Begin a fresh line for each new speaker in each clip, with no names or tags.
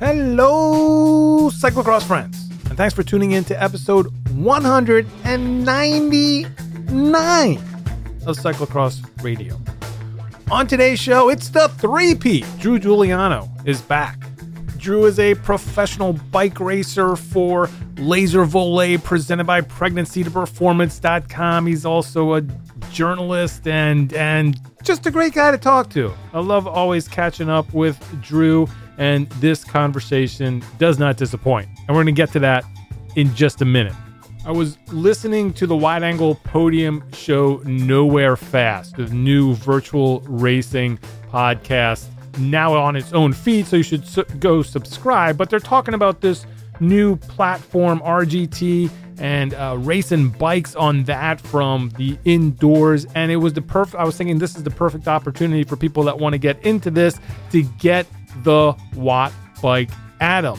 Hello, cyclocross friends, and thanks for tuning in to episode 199 of Cyclocross Radio. On today's show, it's the three P. Drew Giuliano is back. Drew is a professional bike racer for Laser Volley, presented by PregnancyToPerformance.com. He's also a journalist and and just a great guy to talk to. I love always catching up with Drew, and this conversation does not disappoint. And we're going to get to that in just a minute. I was listening to the wide angle podium show Nowhere Fast, the new virtual racing podcast, now on its own feed, so you should su- go subscribe. But they're talking about this new platform, RGT, and uh, racing bikes on that from the indoors. And it was the perfect, I was thinking this is the perfect opportunity for people that want to get into this to get the Watt Bike Atom.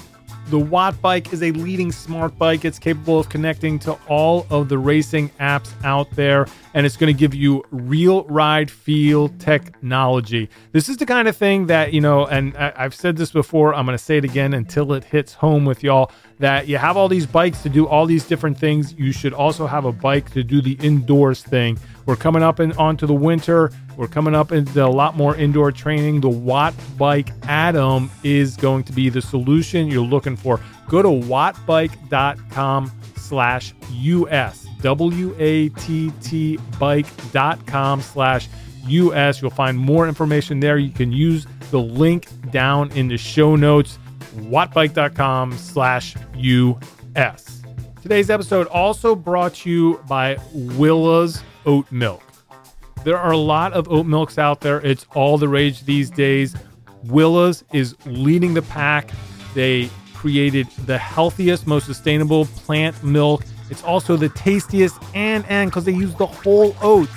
The Wattbike is a leading smart bike. It's capable of connecting to all of the racing apps out there, and it's going to give you real ride feel technology. This is the kind of thing that, you know, and I- I've said this before, I'm going to say it again until it hits home with y'all that you have all these bikes to do all these different things. You should also have a bike to do the indoors thing. We're coming up and onto the winter. We're coming up into a lot more indoor training. The Watt Bike Atom is going to be the solution you're looking for. Go to wattbike.com slash US. W-A-T-T bike.com slash US. You'll find more information there. You can use the link down in the show notes wattbike.com slash US. Today's episode also brought to you by Willa's Oat Milk. There are a lot of oat milks out there. It's all the rage these days. Willa's is leading the pack. They created the healthiest, most sustainable plant milk. It's also the tastiest and and because they use the whole oat,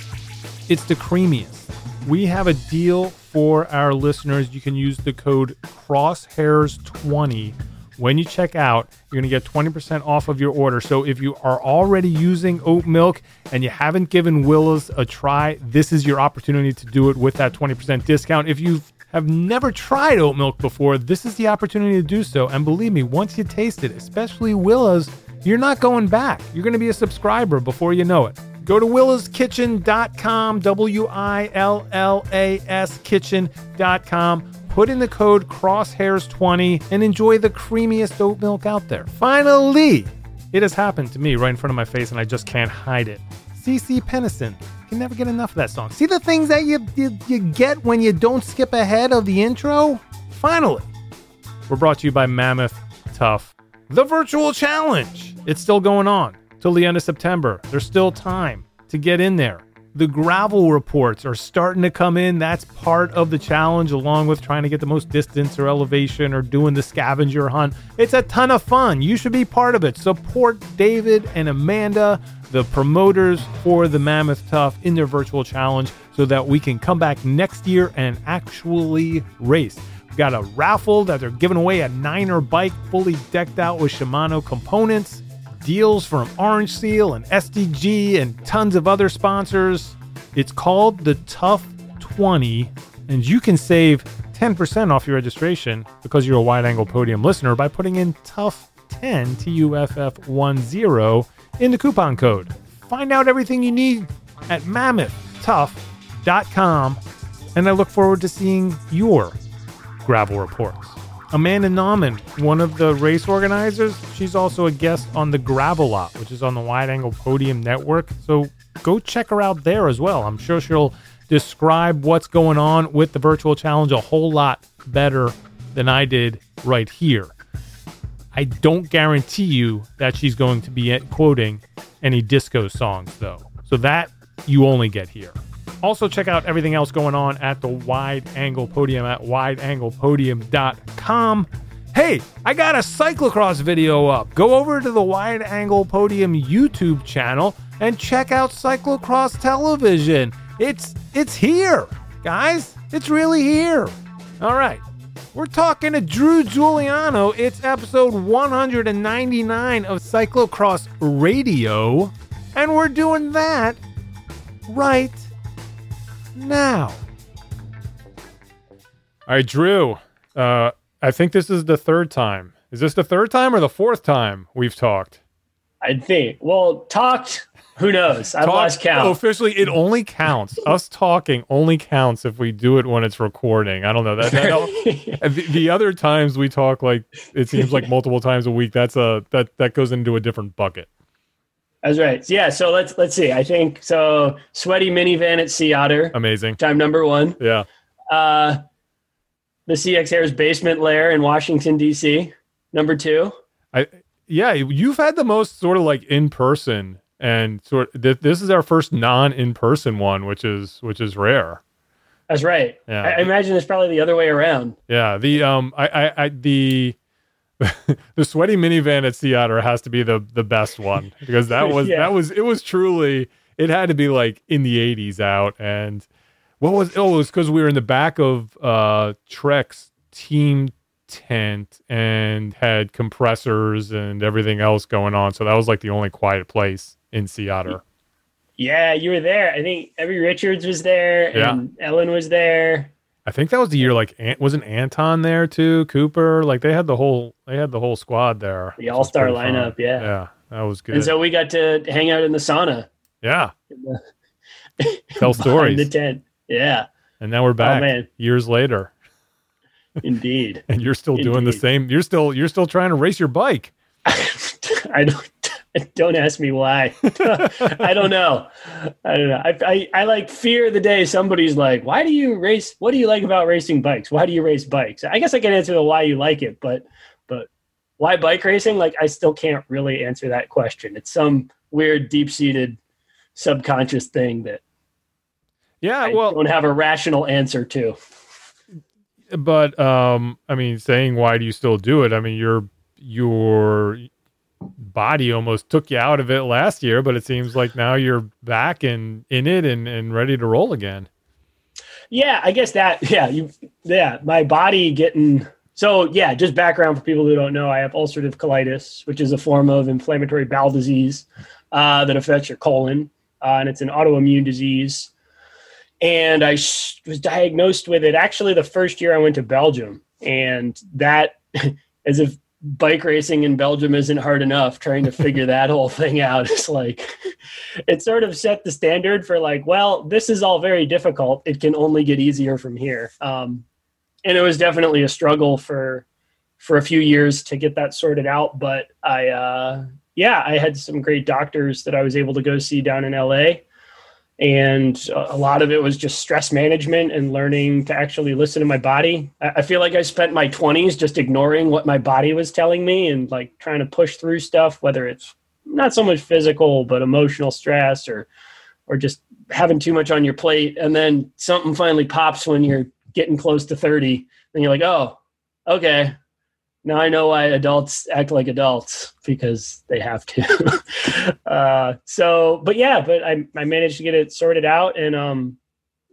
it's the creamiest. We have a deal for our listeners. You can use the code crosshairs20 when you check out. You're going to get 20% off of your order. So if you are already using oat milk and you haven't given Willa's a try, this is your opportunity to do it with that 20% discount. If you have never tried oat milk before, this is the opportunity to do so. And believe me, once you taste it, especially Willa's, you're not going back. You're going to be a subscriber before you know it. Go to willaskitchen.com, W I L L A S kitchen.com. Put in the code crosshairs20 and enjoy the creamiest oat milk out there. Finally, it has happened to me right in front of my face and I just can't hide it. CeCe Peniston. Can never get enough of that song. See the things that you, you, you get when you don't skip ahead of the intro? Finally. We're brought to you by Mammoth Tuff. The virtual challenge. It's still going on till the end of September. There's still time to get in there. The gravel reports are starting to come in. That's part of the challenge, along with trying to get the most distance or elevation or doing the scavenger hunt. It's a ton of fun. You should be part of it. Support David and Amanda, the promoters for the Mammoth Tuff, in their virtual challenge so that we can come back next year and actually race. We've got a raffle that they're giving away a Niner bike fully decked out with Shimano components deals from Orange Seal and SDG and tons of other sponsors. It's called the Tuff 20, and you can save 10% off your registration because you're a wide angle podium listener by putting in Tuff 10 T U F F 10 in the coupon code. Find out everything you need at mammothtuff.com, and I look forward to seeing your gravel reports. Amanda Nauman, one of the race organizers, she's also a guest on the Gravel Lot, which is on the Wide Angle Podium Network. So go check her out there as well. I'm sure she'll describe what's going on with the virtual challenge a whole lot better than I did right here. I don't guarantee you that she's going to be quoting any disco songs, though. So that you only get here. Also, check out everything else going on at the Wide Angle Podium at wideanglepodium.com. Hey, I got a cyclocross video up. Go over to the Wide Angle Podium YouTube channel and check out cyclocross television. It's it's here, guys. It's really here. All right. We're talking to Drew Giuliano. It's episode 199 of Cyclocross Radio, and we're doing that right now. All right, Drew. Uh, I think this is the third time. Is this the third time or the fourth time we've talked?
I think. Well, talked. Who knows? I've
Talk-
lost count.
Officially, it only counts. Us talking only counts if we do it when it's recording. I don't know that. that don't- the, the other times we talk like it seems like multiple times a week. That's a that that goes into a different bucket.
That's right. Yeah. So let's let's see. I think so. Sweaty minivan at Sea Otter.
Amazing.
Time number one.
Yeah.
Uh, the CX Hairs basement lair in Washington D.C. Number two.
I yeah, you've had the most sort of like in person and sort th- this is our first non in person one, which is which is rare.
That's right.
Yeah.
I, I imagine it's probably the other way around.
Yeah, the um I I, I the the sweaty minivan at Sea Otter has to be the the best one because that was
Yeah.
that was it was truly it had to be like in the 80s out and what was oh it was because we were in the back of uh Trek's team tent and had compressors and everything else going on so that was like the only quiet place in Sea Otter.
Yeah, you were there. I think Evie Richards was there
Yeah.
and Ellen was there.
I think that was the year like Ant, wasn't Anton there too Cooper like they had the whole they had the whole squad there
The all
star fun.
lineup, yeah.
yeah that was good
And so we got to hang out in the sauna.
yeah
the-
tell stories
the tent. Yeah,
and now we're oh, back
man.
years later
indeed.
and you're still doing the same you're still you're still trying to race your bike
I don't. Don't ask me why. I don't know. I don't know. I, I I like fear the day somebody's like, "Why do you race? What do you like about racing bikes? Why do you race bikes?" I guess I can answer the why you like it, but but why bike racing? Like I still can't really answer that question. It's some weird, deep seated, subconscious thing that
yeah
I
well
don't have a rational answer to.
but um i mean saying why do you still do it i mean your your body almost took you out of it last year but it seems like now you're back and in it and, and ready to roll again
Yeah, I guess that. Yeah, you. Yeah, my body getting. So yeah, just background for people who don't know, I have ulcerative colitis, which is a form of inflammatory bowel disease uh, that affects your colon, uh, and it's an autoimmune disease. And I sh- was diagnosed with it actually the first year I went to Belgium, and that, as if bike racing in Belgium isn't hard enough, trying to figure that whole thing out is like, it sort of set the standard for like, well, this is all very difficult. It can only get easier from here. Um, and it was definitely a struggle for for a few years to get that sorted out. But I, uh, yeah, I had some great doctors that I was able to go see down in LA. And a lot of it was just stress management and learning to actually listen to my body. I I feel like I spent my 20s just ignoring what my body was telling me and like trying to push through stuff, whether it's not so much physical, but emotional stress or or just having too much on your plate. And then something finally pops when you're getting close to 30. And you're like, oh, okay. Now I know why adults act like adults because they have to. uh, so, but yeah, but I, I managed to get it sorted out. And um,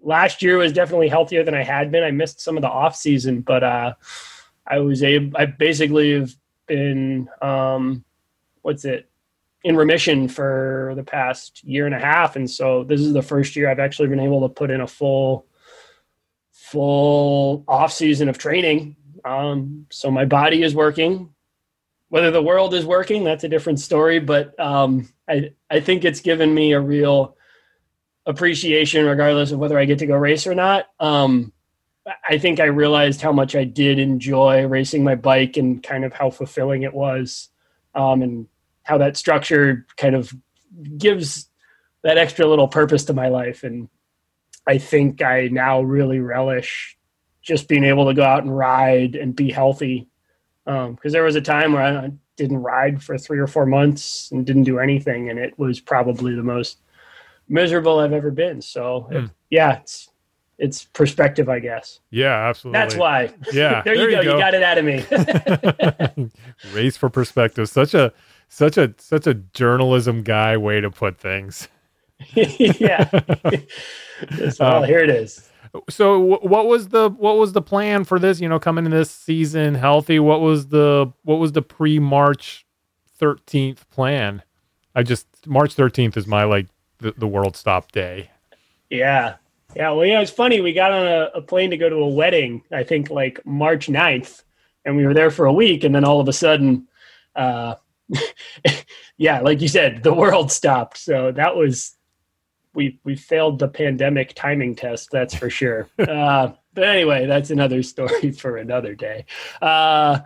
last year was definitely healthier than I had been. I missed some of the off season, but uh, I was able, I basically have been, um, what's it, in remission for the past year and a half. And so this is the first year I've actually been able to put in a full, full off season of training. Um, so my body is working. Whether the world is working, that's a different story. But um, I, I think it's given me a real appreciation, regardless of whether I get to go race or not. Um, I think I realized how much I did enjoy racing my bike and kind of how fulfilling it was, um, and how that structure kind of gives that extra little purpose to my life. And I think I now really relish just being able to go out and ride and be healthy. Because there was a time where I didn't ride for three or four months and didn't do anything, and it was probably the most miserable I've ever been. So
Hmm.
yeah, it's it's perspective, I guess.
yeah absolutely
That's why.
yeah
there, you, go. You got it out of me.
race for perspective such a such a such a journalism guy way to put things
yeah. so,
Um,
here it is.
So wh- what was the what was the plan for this you know coming in this season healthy what was the what was the pre-march 13th plan i just march 13th is my like the, the world stop day
Yeah. Yeah. Well, yeah, it's funny. We got on a, a plane to go to a wedding, I think like March 9th. and we were there for a week, and then all of a sudden, uh, yeah, like you said, the world stopped. So that was we we failed the pandemic timing test. That's for sure. uh, but anyway, that's another story for another day. Uh,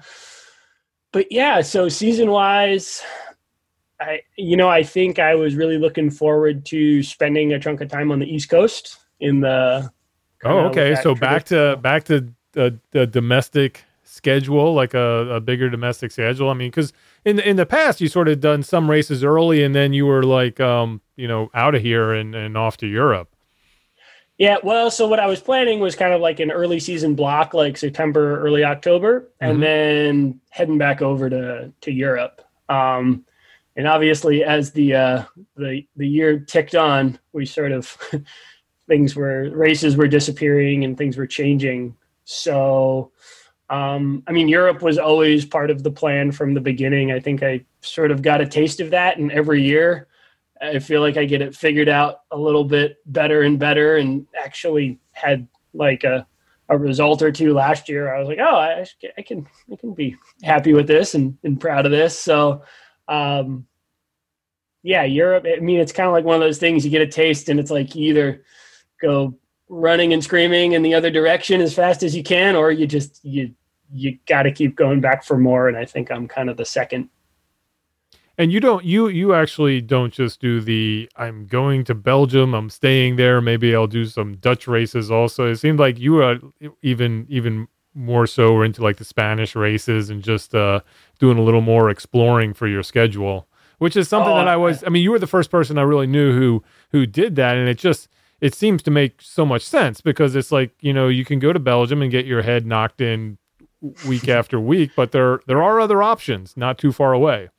but yeah, so season wise, I you know I think I was really looking forward to spending a chunk of time on the East Coast in the.
Oh, okay. So back to back to the, the domestic schedule, like a, a bigger domestic schedule. I mean, because in in the past you sort of done some races early, and then you were like, um, you know, out of here and and off to Europe.
Yeah, well, so what I was planning was kind of like an early season block, like September, early October, and mm-hmm. then heading back over to to Europe. Um, and obviously, as the uh, the the year ticked on, we sort of things were races were disappearing and things were changing. So, um, I mean, Europe was always part of the plan from the beginning. I think I sort of got a taste of that, and every year I feel like I get it figured out a little bit better and better, and actually had like a a result or two last year. I was like, oh, I, I can I can be happy with this and, and proud of this. So, um, yeah, Europe. I mean, it's kind of like one of those things you get a taste, and it's like you either go running and screaming in the other direction as fast as you can, or you just you you got to keep going back for more. And I think I'm kind of the second
and you don't you you actually don't just do the I'm going to Belgium, I'm staying there, maybe I'll do some Dutch races also. It seemed like you are even even more so were into like the Spanish races and just uh doing a little more exploring for your schedule, which is something oh, that I was I mean, you were the first person I really knew who who did that and it just it seems to make so much sense because it's like, you know, you can go to Belgium and get your head knocked in week after week, but there there are other options not too far away.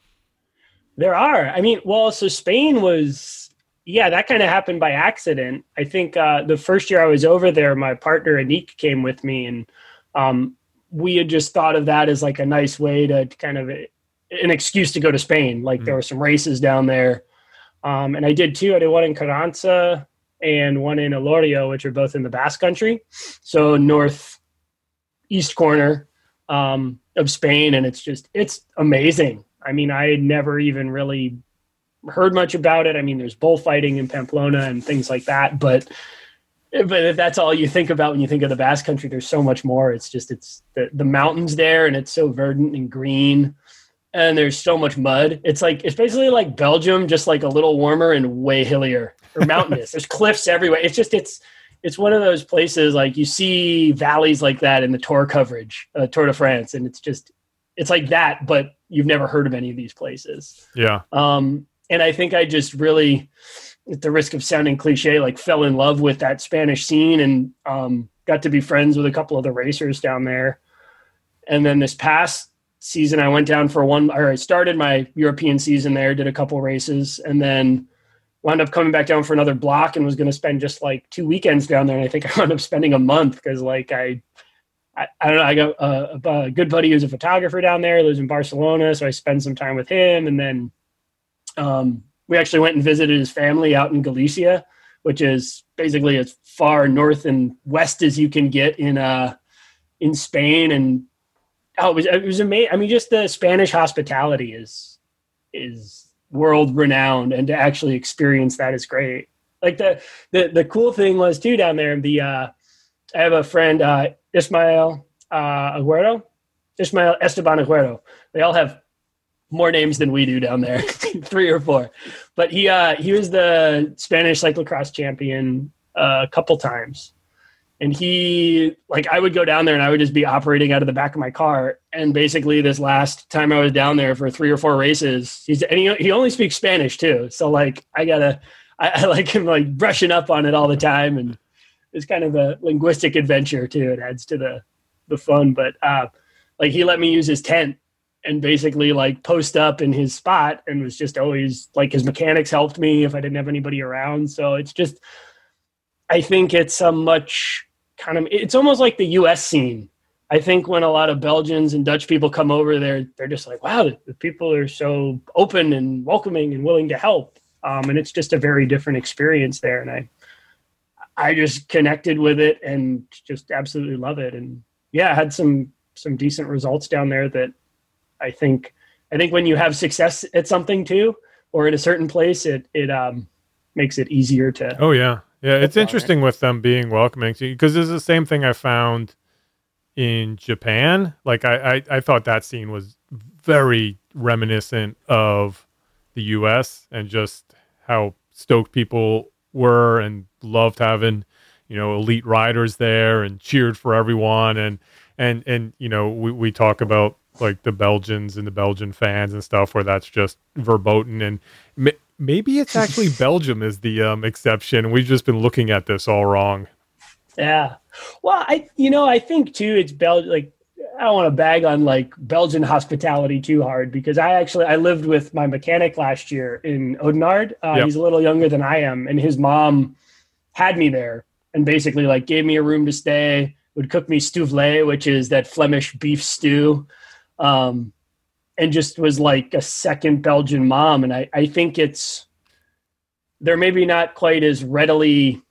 There are. I mean, well, so Spain was, yeah, that kind of happened by accident. I think uh, the first year I was over there, my partner Anik came with me, and um, we had just thought of that as like a nice way to kind of an excuse to go to Spain. Like mm-hmm. there were some races down there, um, and I did too. I did one in Carranza and one in Elorrio, which are both in the Basque Country, so north east corner um, of Spain, and it's just it's amazing. I mean, I had never even really heard much about it. I mean, there's bullfighting in Pamplona and things like that, but but if that's all you think about when you think of the Basque Country, there's so much more. It's just it's the the mountains there, and it's so verdant and green, and there's so much mud. It's like it's basically like Belgium, just like a little warmer and way hillier or mountainous. there's cliffs everywhere. It's just it's it's one of those places like you see valleys like that in the Tour coverage, uh, Tour de France, and it's just it's like that, but you've never heard of any of these places.
Yeah.
Um, and I think I just really, at the risk of sounding cliche, like fell in love with that Spanish scene and um, got to be friends with a couple of the racers down there. And then this past season, I went down for one, or I started my European season there, did a couple races, and then wound up coming back down for another block and was going to spend just like two weekends down there. And I think I wound up spending a month because like I I, I, don't know. I got a, a, good buddy who's a photographer down there, lives in Barcelona, so I spend some time with him. And then um, we actually went and visited his family out in Galicia, which is basically as far north and west as you can get in uh, in Spain. And oh, it was it was amazing. I mean, just the Spanish hospitality is is world renowned, and to actually experience that is great. Like the the the cool thing was too down there. The uh, I have a friend. Uh, Ismael uh, Aguero, Ismael Esteban Aguero. They all have more names than we do down there, three or four. But he uh, he was the Spanish cyclocross champion uh, a couple times, and he like I would go down there and I would just be operating out of the back of my car. And basically, this last time I was down there for three or four races, he's and he he only speaks Spanish too. So like I gotta I, I like him like brushing up on it all the time and it's kind of a linguistic adventure too. It adds to the the fun. But uh, like he let me use his tent and basically like post up in his spot and was just always like his mechanics helped me if I didn't have anybody around. So it's just I think it's a much kind of it's almost like the US scene. I think when a lot of Belgians and Dutch people come over there, they're just like, wow, the, people are so open and welcoming and willing to help. Um, and it's just a very different experience there. And I, I just connected with it and just absolutely love it. And yeah, I had some some decent results down there that I think I think when you have success at something too or at a certain place it it um makes it easier to
Oh yeah. Yeah, it's interesting with them being welcoming to because it's the same thing I found in Japan. Like I, I, I thought that scene was very reminiscent of the US and just how stoked people were and loved having, you know, elite riders there and cheered for everyone. And and and you know, we, we talk about like the Belgians and the Belgian fans and stuff where that's just verboten. And maybe it's actually Belgium is the um, exception. We've just been looking at this all wrong.
Yeah. Well, I you know I think too it's Bel like I don't want to bag on like Belgian hospitality too hard because I actually I lived with my mechanic last year in Oudenaarde. Uh, yep. He's a little younger than I am, and his mom had me there and basically like gave me a room to stay. Would cook me stoofvlees, which is that Flemish beef stew. Um, and just was like a second Belgian mom. And I, I think it's they're maybe not quite as readily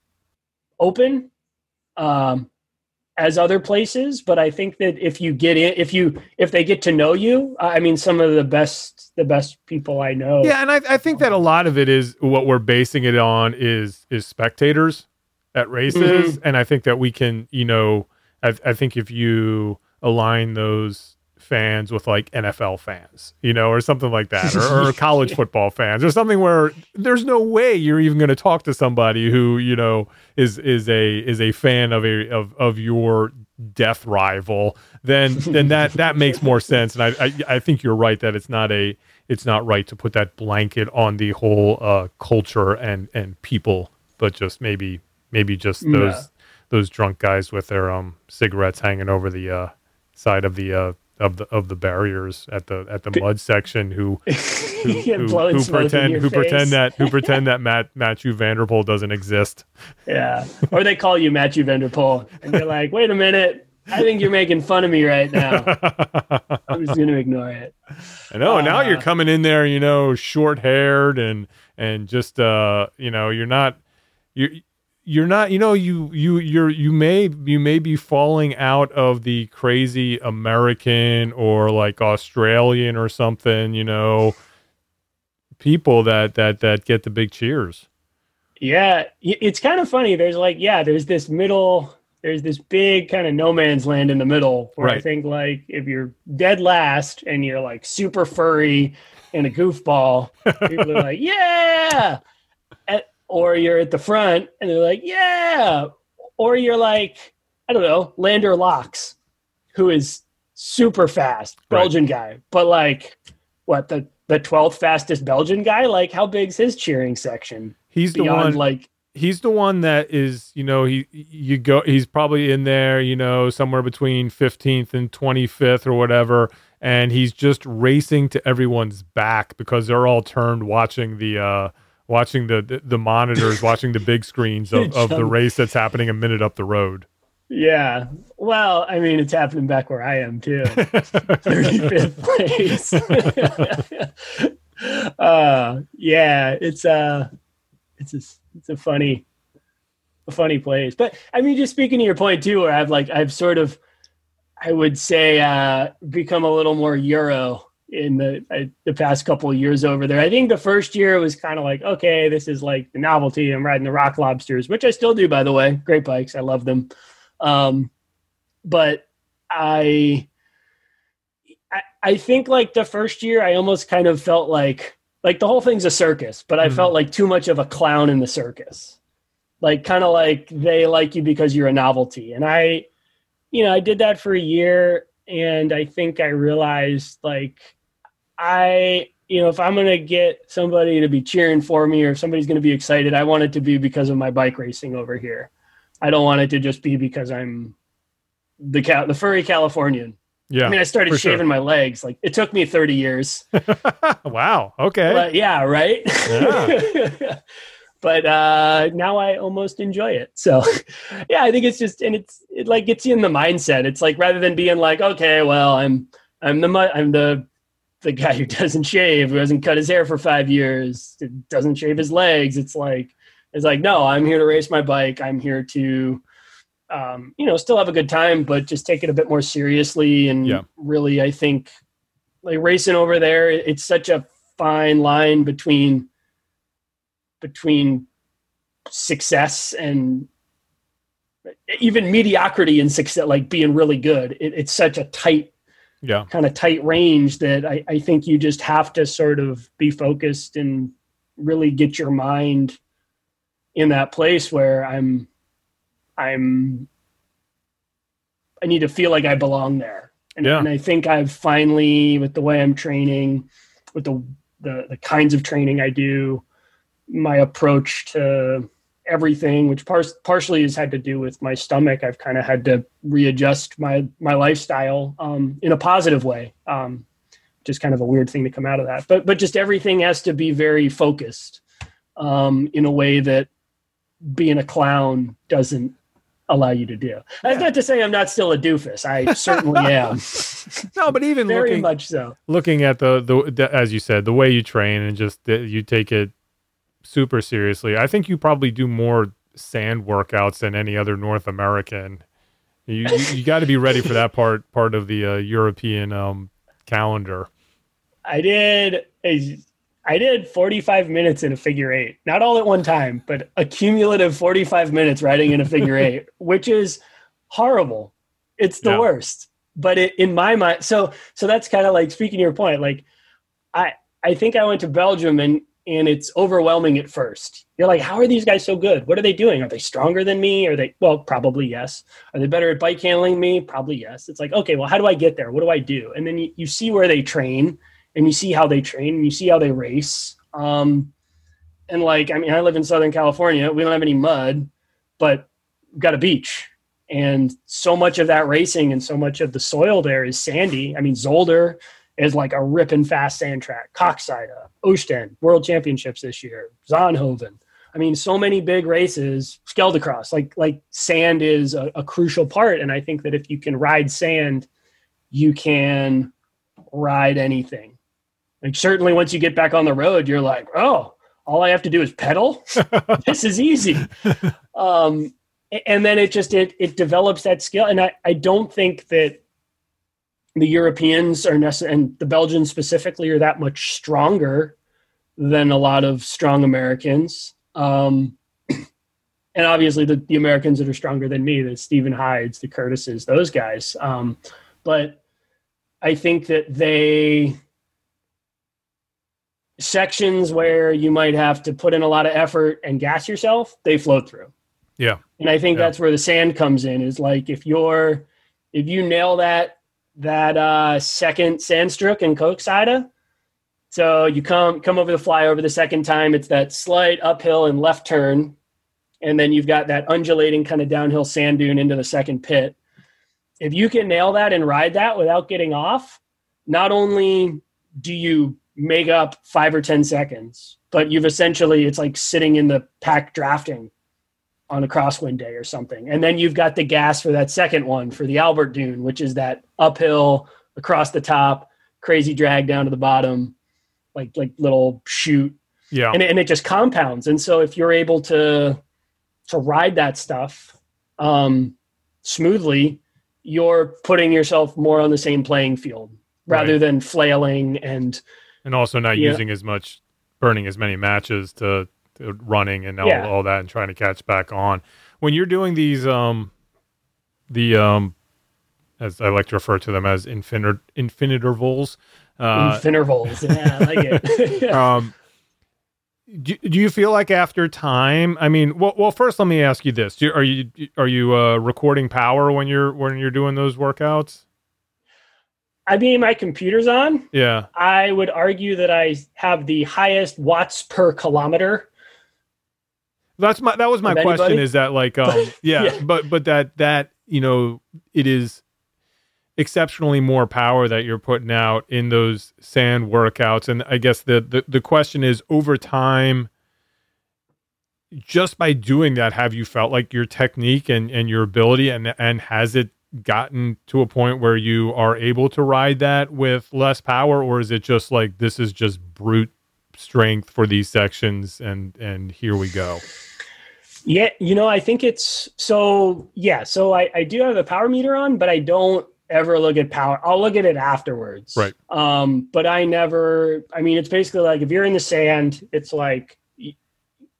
open um, as other places, but I think that if you get in, if you if they get to know you, I mean, some of the best the best people I know.
Yeah, and I, I think that a lot of it is what we're basing it on is is spectators at races, mm-hmm. and I think that we can, you know, I, I think if you align those fans with like NFL fans, you know, or something like that, or, or college football fans, or something where there's no way you're even going to talk to somebody who you know is is a is a fan of a of of your death rival. Then then that that makes more sense, and I, I I think you're right that it's not a it's not right to put that blanket on the whole uh, culture and and people, but just maybe maybe just those yeah. those drunk guys with their um cigarettes hanging over the uh, side of the uh, of the of the barriers at the at the mud section who who, who, who pretend who face. pretend that who pretend that Matt Mathieu van der Poel doesn't exist.
Yeah, or they call you Mathieu van der and you're like, wait a minute, I think you're making fun of me right now. I'm just going to ignore it.
I know. Uh, now you're uh, coming in there, you know, short haired and and just uh, you know, you're not you you're not you know you you you're you may you may be falling out of the crazy american or like australian or something you know people that that that get the big cheers.
Yeah it's kind of funny. There's like yeah there's this middle there's this big kind of no man's land in the middle where right. i think like if you're dead last and you're like super furry and a goofball people are like yeah or you're at the front and they're like, yeah, or you're like, I don't know, Lander Loockx, who is super fast Belgian right. guy, but like, what the the twelfth fastest Belgian guy? Like, how big's his cheering section?
He's the one like he's the one that is you know he you go he's probably in there you know somewhere between 15th and 25th or whatever and he's just racing to everyone's back because they're all turned watching the uh watching the the, the monitors, watching the big screens of, of the race that's happening a minute up the road.
Yeah. Well, I mean, it's happening back where I am too. 35th place. uh, yeah, it's a, uh, it's a, it's a funny, a funny place. But I mean, just speaking to your point too, where I've like, I've sort of, I would say, uh, become a little more Euro in the uh, the past couple of years over there. I think the first year was kind of like, okay, this is like the novelty. I'm riding the Rock Lobsters, which I still do, by the way. Great bikes, I love them. Um, but I, I, I think like the first year, I almost kind of felt like like the whole thing's a circus, but I mm-hmm. felt like too much of a clown in the circus. Like kind of like they like you because you're a novelty, and I, you know, I did that for a year and I think I realized like I, you know, if I'm going to get somebody to be cheering for me or if somebody's going to be excited, I want it to be because of my bike racing over here. I don't want it to just be because I'm the cat, the furry Californian. Yeah. I mean, I started shaving sure. my legs. Like it took me 30 years.
wow. Okay.
But yeah. Right. Yeah. but uh, now I almost enjoy it. So, yeah, I think it's just and it's it like gets you in the mindset. It's like rather than being like, okay, well, I'm I'm the I'm the the guy who doesn't shave, who hasn't cut his hair for five years, doesn't shave his legs. It's like it's like no, I'm here to race my bike. I'm here to um, you know, still have a good time, but just take it a bit more seriously. And
Yeah.
really, I think like racing over there, it's such a fine line between between success and even mediocrity and success, like being really good. It, it's such a tight
Yeah.
kind of tight range that I, I think you just have to sort of be focused and really get your mind in that place where I'm I'm I need to feel like I belong there. And,
Yeah.
and I think I've finally with the way I'm training, with the, the the kinds of training I do, my approach to everything, which par- partially has had to do with my stomach. I've kind of had to readjust my my lifestyle um, in a positive way, um, is kind of a weird thing to come out of that. But but just everything has to be very focused um, in a way that being a clown doesn't allow you to do. That's not to say I'm not still a doofus. I certainly am,
No, but even
very
looking
much so.
looking at the, the the as you said, the way you train and just that you take it super seriously. I think you probably do more sand workouts than any other North American. You you, you got to be ready for that part part of the uh, European um, calendar.
I did a, I did 45 minutes in a figure eight, not all at one time, but a cumulative 45 minutes riding in a figure eight, which is horrible. It's the
Yeah.
worst. But it, in my mind, so so that's kind of like speaking to your point. Like, I I think I went to Belgium and and it's overwhelming at first. You're like, how are these guys so good? What are they doing? Are they stronger than me? Are they well, probably yes. Are they better at bike handling me? Probably yes. It's like, okay, well, how do I get there? What do I do? And then you, you see where they train and you see how they train and you see how they race. Um, and like, I mean, I live in Southern California. We don't have any mud, but we've got a beach. And so much of that racing and so much of the soil there is sandy. I mean, Zolder is like a ripping fast sand track. Koksijde, Ostend, World Championships this year, Zonhoven. I mean, so many big races, Scheldecross, like like sand is a, a crucial part. And I think that if you can ride sand, you can ride anything. Like certainly once you get back on the road, you're like, oh, all I have to do is pedal. this is easy. Um, and then it just it it develops that skill. And I, I don't think that the Europeans are necessary and the Belgians specifically are that much stronger than a lot of strong Americans. Um, and obviously the, the Americans that are stronger than me, the Stephen Hydes, the Curtises, those guys. Um, but I think that they sections where you might have to put in a lot of effort and gas yourself, they float through.
Yeah.
And I think
Yeah.
that's where the sand comes in is like if you're if you nail that that uh second sand stroke in Koksijde, so you come come over the flyover the second time, it's that slight uphill and left turn, and then you've got that undulating kind of downhill sand dune into the second pit. If you can nail that and ride that without getting off, not only do you make up five or ten seconds, but you've essentially it's like sitting in the pack drafting on a crosswind day or something. And then you've got the gas for that second one for the Albert Dune, which is that uphill across the top, crazy drag down to the bottom, like like little shoot.
Yeah.
And, it- and it just compounds. And so if you're able to to ride that stuff um, smoothly, you're putting yourself more on the same playing field rather
Right.
than flailing and
and also not using as much burning as many matches to running and all,
Yeah.
all that and trying to catch back on when you're doing these um the um as i like to refer to them as infinite infinitervals uh
intervals. Yeah, I like it.
um do, do you feel like after time i mean well, well first let me ask you this do, are you are you uh recording power when you're when you're doing those workouts
I mean, my computer's on.
yeah
I would argue that I have the highest watts per kilometer.
That's my that was my question
anybody?
is that like um yeah,
Yeah.
but but that that you know it is exceptionally more power that you're putting out in those sand workouts and I guess the the, the question is over time just by doing that have you felt like your technique and and your ability and and has it gotten to a point where you are able to ride that with less power or is it just like this is just brute strength for these sections and and here we go
Yeah, you know, I think it's so. Yeah, so I, I do have the power meter on, but I don't ever look at power. I'll look at it afterwards.
Right.
Um, but I never. I mean, it's basically like if you're in the sand, it's like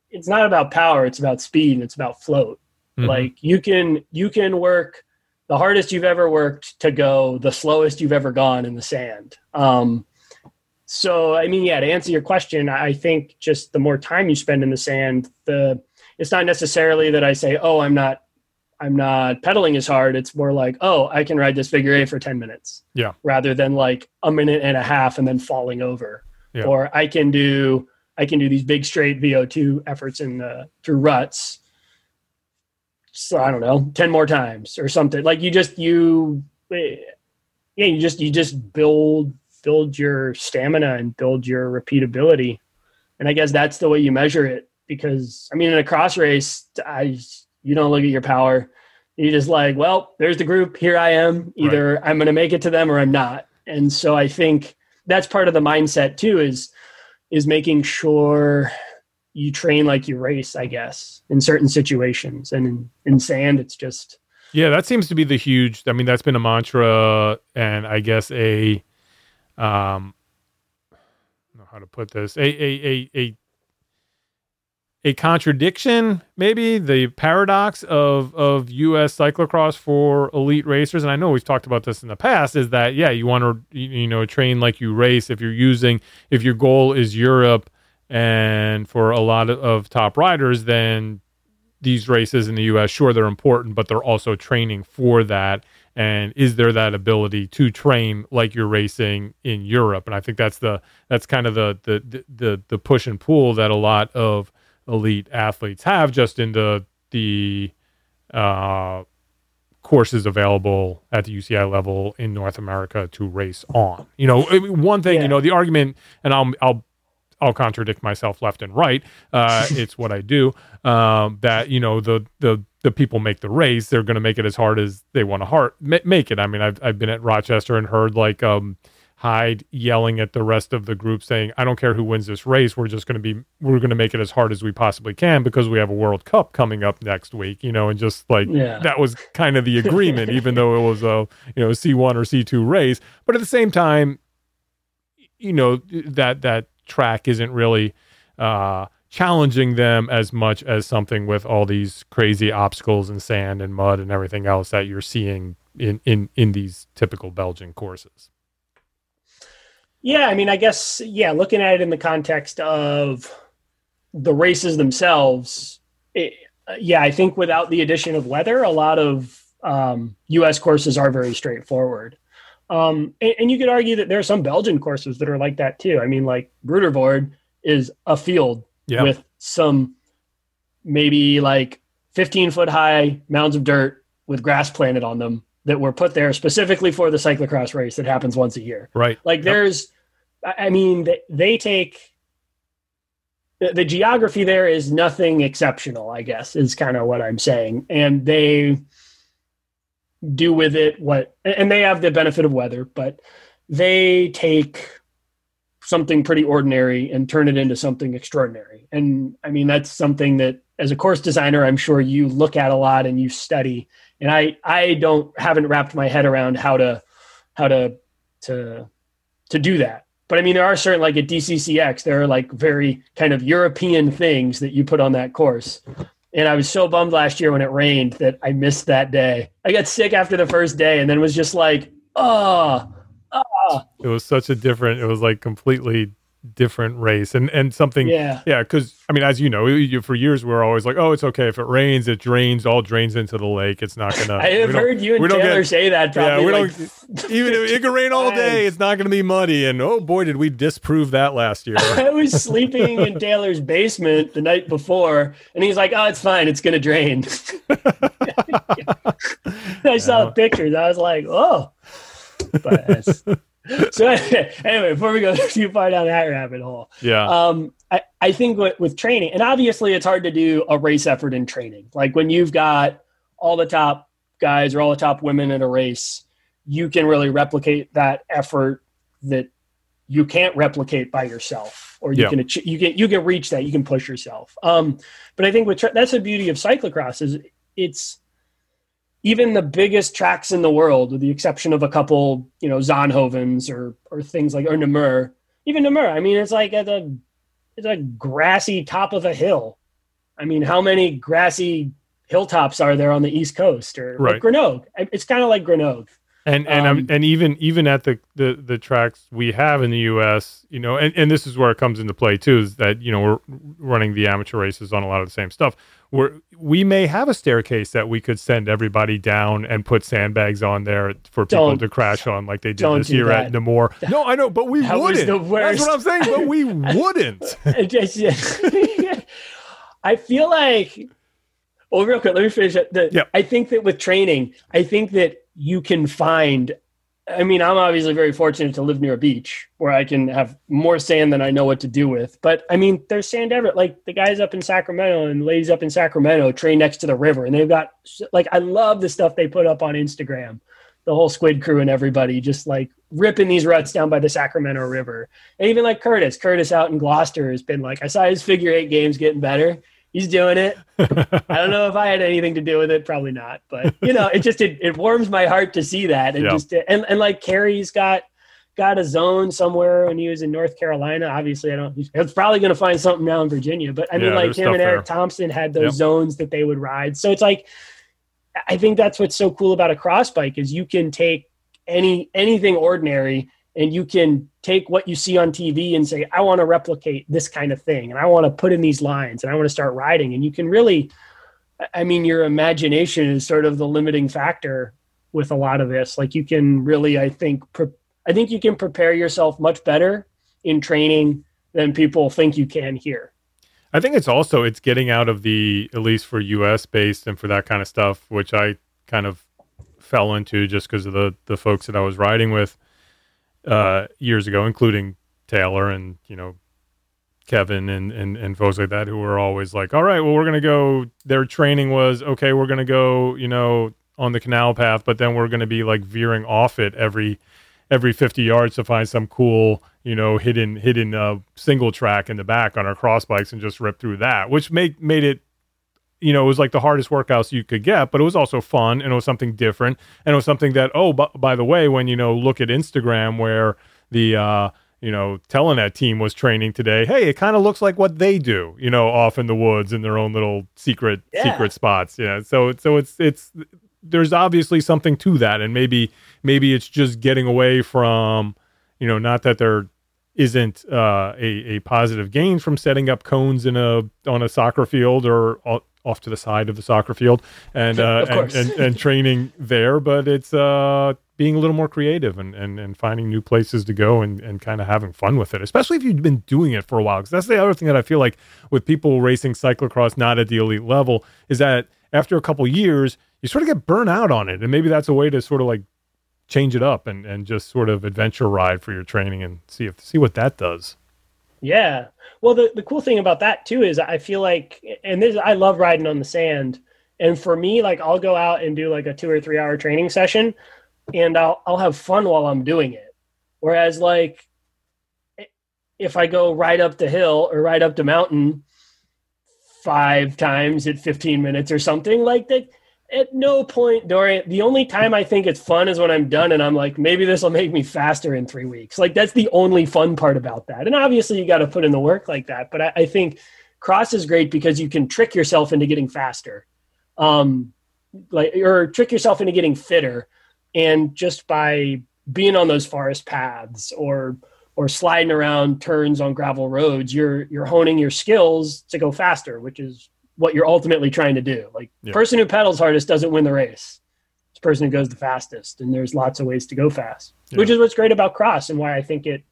it's not about power. It's about speed and it's about float.
Mhm.
Like you can you can work the hardest you've ever worked to go the slowest you've ever gone in the sand. Um, so I mean, yeah, to answer your question, I think just the more time you spend in the sand, the it's not necessarily that I say, oh, I'm not I'm not pedaling as hard. It's more like, oh, I can ride this figure eight for 10 minutes.
Yeah.
Rather than like a minute and a half and then falling over.
Yeah.
Or I can do I can do these big straight VO2 efforts in the through ruts. So I don't know, 10 more times or something. Like you just you eh, yeah, you just you just build build your stamina and build your repeatability. And I guess that's the way you measure it because I mean in a cross race, I you don't look at your power. You just like, well, there's the group. Here I am. Either I'm going to make it to them or I'm not. And so I think that's part of the mindset too. Is is making sure you train like you race. I guess in certain situations, and in, in sand, it's just
Yeah, that seems to be the huge. I mean, that's been a mantra, and I guess a, um, know how to put this, a a a a, a contradiction, maybe the paradox of of U.S. cyclocross for elite racers. And I know we've talked about this in the past. Is that yeah, you want to you you know train like you race. If you're using, if your goal is Europe, and for a lot of, of top riders, then these races in the US, sure, they're important, but they're also training for that. And is there that ability to train like you're racing in Europe? And I think that's the that's kind of the the the the, push and pull that a lot of elite athletes have just in the the uh, courses available at the UCI level in North America to race on. You know, one thing,
Yeah.
you know, the argument, and I'll I'll I'll contradict myself left and right. Uh, it's what I do. Um, that you know the the the people make the race. They're going to make it as hard as they want to hard ma- make it. I mean, I've I've been at Rochester and heard like um, Hyde yelling at the rest of the group saying, "I don't care who wins this race. We're just going to be we're going to make it as hard as we possibly can because we have a World Cup coming up next week." You know, and just like
Yeah.
that was kind of the agreement, even though it was a you know C one or C two race. But at the same time, you know that that track isn't really uh, challenging them as much as something with all these crazy obstacles and sand and mud and everything else that you're seeing in in in these typical Belgian courses.
Yeah, I mean, I guess yeah. Looking at it in the context of the races themselves, it, yeah, I think without the addition of weather, a lot of um, U.S. courses are very straightforward. Um, and, and you could argue that there are some Belgian courses that are like that too. I mean, like Ruddervoorde is a field
Yeah.
with some maybe like 15 foot high mounds of dirt with grass planted on them that were put there specifically for the cyclocross race that happens once a year.
Right.
Like
Yep.
there's, I mean, they, they take the, the geography there is nothing exceptional. I guess is kind of what I'm saying, and they do with it what, and they have the benefit of weather, but they take something pretty ordinary and turn it into something extraordinary. And I mean, that's something that as a course designer, I'm sure you look at a lot and you study. And I, I don't haven't wrapped my head around how to, how to, to, to do that. But I mean, there are certain like at DCCX, there are like very kind of European things that you put on that course. And I was so bummed last year when it rained that I missed that day. I got sick after the first day and then was just like, oh,
It was such a different. It was like completely different race and and something.
yeah.
Yeah, because I mean, as you know, you, for years we are always like, "Oh, it's okay if it rains. It drains, all drains into the lake. It's not gonna."
I have
we don't-
heard you and
we don't
Taylor
get-
say that
Yeah, we
like,
don't. Even if it could rain all day, it's not going to be muddy. And oh boy, did we disprove that last year?
I was sleeping in Taylor's basement the night before, and he's like, "Oh, it's fine. It's gonna drain." I saw the pictures. I was like, "Oh." But so anyway, before we go too far down that rabbit hole,
yeah,
um, I, I think with, with training, and obviously it's hard to do a race effort in training. Like when you've got all the top guys or all the top women in a race, you can really replicate that effort that you can't replicate by yourself or you
Yeah.
can ach- you can you can reach that you can push yourself um but i think with tra- that's the beauty of cyclocross is it's even the biggest tracks in the world with the exception of a couple you know zonhovens or or things like or namur even namur i mean it's like at a it's a grassy top of a hill i mean how many grassy hilltops are there on the east coast or
Right.
like grenoble it's kind of like grenoble
And and
Um,
and even even at the, the the tracks we have in the U.S., you know, and, and this is where it comes into play too, is that you know we're running the amateur races on a lot of the same stuff. Where we may have a staircase that we could send everybody down and put sandbags on there for people
Don't-
to crash on, like they did this year at
that.
Namur. No, I know, but we
That
wouldn't. That's what I'm saying. But we wouldn't.
I feel like, well, real quick, let me finish it. The,
Yep.
I think that with training, I think that you can find. I mean, I'm obviously very fortunate to live near a beach where I can have more sand than I know what to do with. But I mean, there's sand everywhere. Like the guys up in Sacramento and ladies up in Sacramento train next to the river, and they've got like I love the stuff they put up on Instagram. The whole squid crew and everybody just like ripping these ruts down by the Sacramento River. And even like Curtis, Curtis out in Gloucester has been like, I saw his figure eight games getting better. He's doing it. I don't know if I had anything to do with it, probably not. But you know, it just it, it warms my heart to see that. And
Yeah.
just and, and like Kerry's got got a zone somewhere when he was in North Carolina. Obviously, I don't he's he's probably gonna find something now in Virginia. But I mean
Yeah,
like him and Eric
there.
Thompson had those
Yep.
zones that they would ride. So it's like I think that's what's so cool about a cross bike is you can take any anything ordinary and you can take what you see on TV and say, I want to replicate this kind of thing, and I want to put in these lines, and I want to start riding. And you can really, I mean, your imagination is sort of the limiting factor with a lot of this. Like you can really, I think, pre- I think you can prepare yourself much better in training than people think you can here.
I think it's also it's getting out of the at least for US based and for that kind of stuff, which I kind of fell into just because of the the folks that I was riding with uh, years ago, including Taylor and you know Kevin and and and folks like that who were always like, all right, well we're gonna go. Their training was okay. We're gonna go, you know, on the canal path, but then we're gonna be like veering off it every every 50 yards to find some cool, you know, hidden hidden uh, single track in the back on our cross bikes and just rip through that, which made made it, you know, it was like the hardest workouts you could get, but it was also fun and it was something different and it was something that oh, b- by the way, when you know look at Instagram where the uh, you know Telenet team was training today, hey, it kind of looks like what they do, you know, off in the woods in their own little secret
Yeah.
secret spots, yeah. So so it's it's there's obviously something to that and maybe maybe it's just getting away from you know not that there isn't uh, a, a positive gain from setting up cones in a on a soccer field or off to the side of the soccer field and uh, and, and, and training there but it's uh, being a little more creative and, and, and finding new places to go and, and kind of having fun with it especially if you've been doing it for a while because that's the other thing that i feel like with people racing cyclocross not at the elite level is that after a couple years you sort of get burnt out on it and maybe that's a way to sort of like change it up and, and just sort of adventure ride for your training and see if see what that does
Yeah. Well, the, the cool thing about that too is I feel like, and this, I love riding on the sand. And for me, like I'll go out and do like a two or three hour training session and I'll, I'll have fun while I'm doing it. Whereas like if I go right up the hill or right up the mountain five times at 15 minutes or something like that, at no point during the only time I think it's fun is when I'm done and I'm like, maybe this will make me faster in three weeks. Like that's the only fun part about that. And obviously you got to put in the work like that. But I, I think cross is great because you can trick yourself into getting faster. Um, like or trick yourself into getting fitter. And just by being on those forest paths or or sliding around turns on gravel roads, you're you're honing your skills to go faster, which is what you're ultimately trying to do. Like
Yeah.
person who pedals hardest doesn't win the race. It's the person who goes the fastest, and there's lots of ways to go fast, which is what's great about cross and why I think it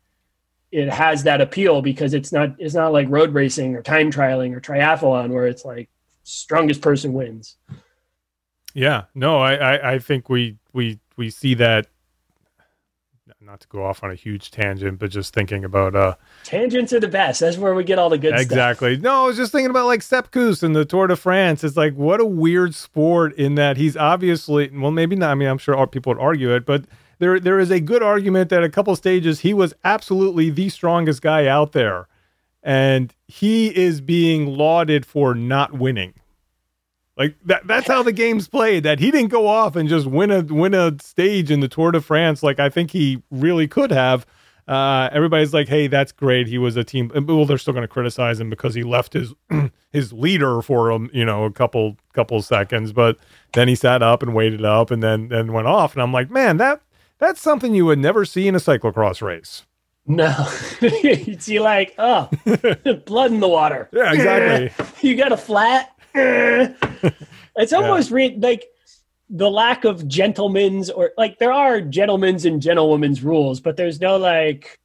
it has that appeal because it's not it's not like road racing or time trialing or triathlon where it's like strongest person wins.
yeah no I, I i think we we we see that not to go off on a huge tangent but just thinking about uh
Tangents are the best. That's where we get all the good stuff.
exactly no i was just thinking about like Sepp Kuss and the tour de france it's like what a weird sport in that he's obviously well maybe not i mean i'm sure people would argue it but there there is a good argument that a couple stages he was absolutely the strongest guy out there, and he is being lauded for not winning. Like that that's how the game's played. That he didn't go off and just win a win a stage in the Tour de France like I think he really could have. Uh, everybody's like, "Hey, that's great. He was a team." Well, they're still going to criticize him because he left his his leader for him, you know, a couple couple seconds. But then he sat up and waited up, and then then went off. And I'm like, man, that that's something you would never see in a cyclocross race.
No, you'd see like, oh, blood in the water.
Yeah, exactly.
you got a flat. it's almost yeah. re- like the lack of gentlemen's or like there are gentlemen's and gentlewomen's rules, but there's no like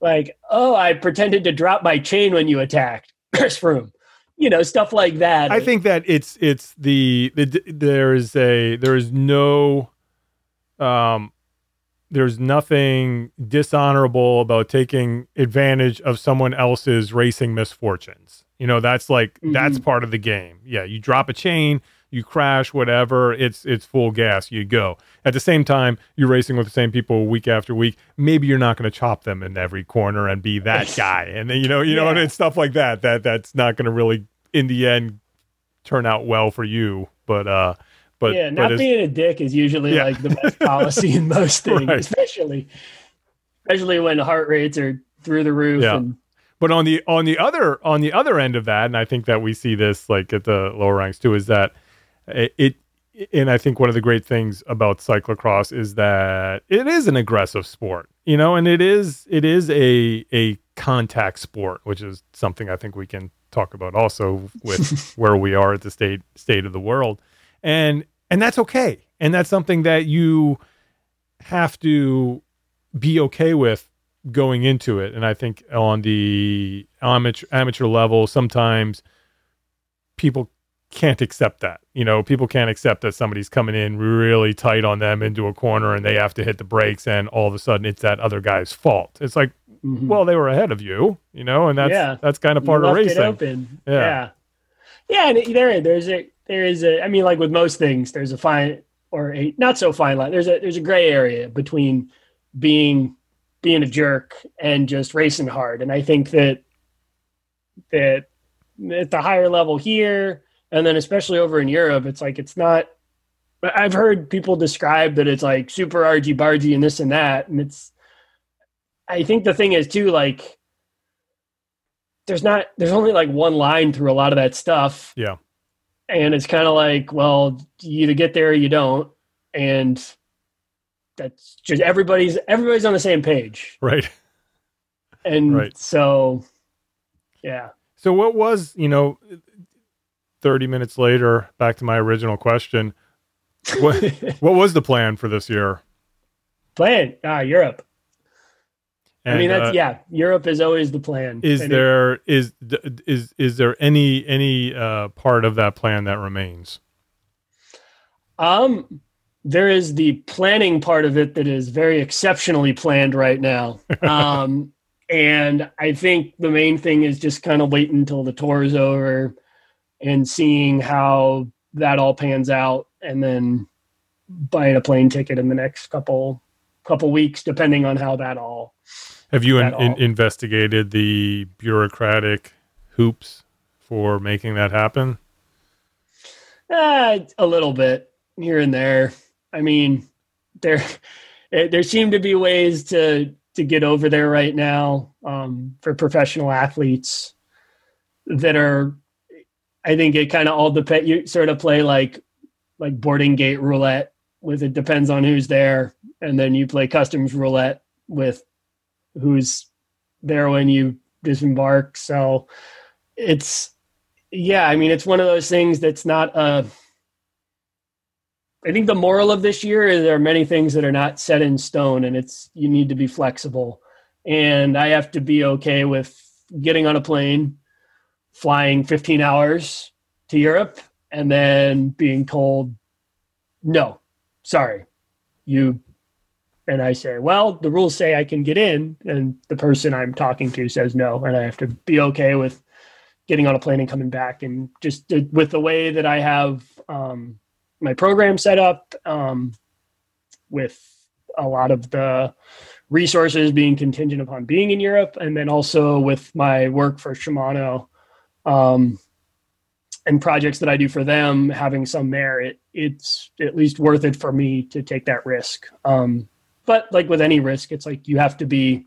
like oh I pretended to drop my chain when you attacked Chris Froome, you know stuff like that.
I think that it's it's the, the there is a there is no um there's nothing dishonorable about taking advantage of someone else's racing misfortunes. You know, that's like mm-hmm. that's part of the game. Yeah, you drop a chain, you crash, whatever, it's it's full gas, you go. At the same time, you're racing with the same people week after week. Maybe you're not going to chop them in every corner and be that guy. And then you know, you yeah. know, and it's stuff like that that that's not going to really in the end turn out well for you. But uh but
yeah, not
but
being a dick is usually yeah. like the best policy in most things, right. especially especially when heart rates are through the roof yeah. and
but on the on the other on the other end of that, and I think that we see this like at the lower ranks too, is that it, it and I think one of the great things about cyclocross is that it is an aggressive sport, you know, and it is it is a a contact sport, which is something I think we can talk about also with where we are at the state state of the world, and and that's okay, and that's something that you have to be okay with going into it. And I think on the amateur amateur level, sometimes people can't accept that. You know, people can't accept that somebody's coming in really tight on them into a corner and they have to hit the brakes and all of a sudden it's that other guy's fault. It's like, mm-hmm. well, they were ahead of you, you know, and that's yeah. that's kind of part of racing.
Yeah. yeah. Yeah, and there there's a there is a I mean like with most things there's a fine or a not so fine line. There's a there's a gray area between being being a jerk and just racing hard. And I think that that at the higher level here, and then especially over in Europe, it's like it's not. I've heard people describe that it's like super argy bargy and this and that, and it's. I think the thing is too like. There's not. There's only like one line through a lot of that stuff.
Yeah.
And it's kind of like, well, you either get there or you don't, and that's just everybody's everybody's on the same page.
Right.
And right. so yeah.
So what was you know 30 minutes later back to my original question what what was the plan for this year?
Plan? Ah europe and, I mean that's uh, yeah. Europe is always the plan.
Is and there it, is is is there any any uh, part of that plan that remains?
Um, there is the planning part of it that is very exceptionally planned right now. Um, and I think the main thing is just kind of waiting until the tour is over and seeing how that all pans out and then buying a plane ticket in the next couple couple weeks depending on how that all
have you in, in, investigated the bureaucratic hoops for making that happen
uh, a little bit here and there I mean, there eh, there seem to be ways to to get over there right now um, for professional athletes that are. I think it kind of all depend. You sort of play like like boarding gate roulette with it depends on who's there, and then you play customs roulette with who's there when you disembark. So it's yeah, I mean, it's one of those things that's not a I think the moral of this year is there are many things that are not set in stone, and it's you need to be flexible. And I have to be okay with getting on a plane, flying 15 hours to Europe, and then being told, no, sorry, you. And I say, well, the rules say I can get in, and the person I'm talking to says no, and I have to be okay with getting on a plane and coming back. And just with the way that I have um, my program set up um, with a lot of the resources being contingent upon being in Europe, and then also with my work for Shimano um, and projects that I do for them, having some merit, it's at least worth it for me to take that risk. Um, but like with any risk, it's like you have to be,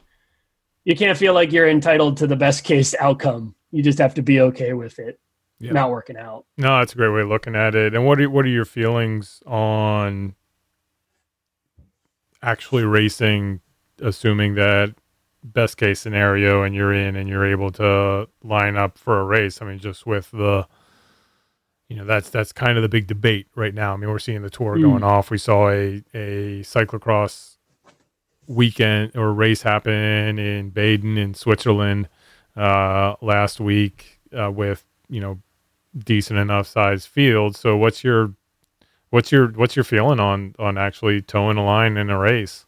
you can't feel like you're entitled to the best case outcome. You just have to be okay with it yeah. not working out.
No, that's a great way of looking at it. And what are what are your feelings on actually racing, assuming that best case scenario and you're in and you're able to line up for a race? I mean, just with the you know that's that's kind of the big debate right now. I mean, we're seeing the tour mm. going off. We saw a a cyclocross weekend or race happen in Baden in Switzerland uh, last week uh, with you know decent enough size field. So what's your what's your what's your feeling on on actually towing a line in a race?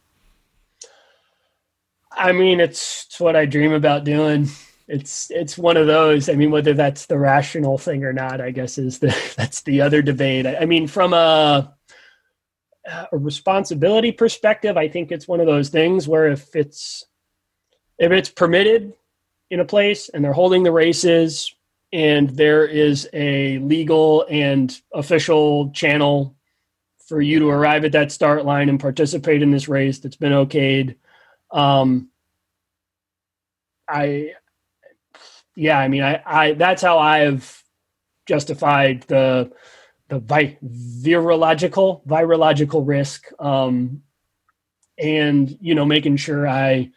I mean, it's, it's what I dream about doing. It's it's one of those. I mean, whether that's the rational thing or not, I guess is the that's the other debate. I mean, from a a responsibility perspective, I think it's one of those things where if it's if it's permitted in a place and they're holding the races and there is a legal and official channel for you to arrive at that start line and participate in this race that's been okayed. Um, I, yeah, I mean, I, I, that's how I have justified the, the vi- virological, virological risk. Um, and, you know, making sure I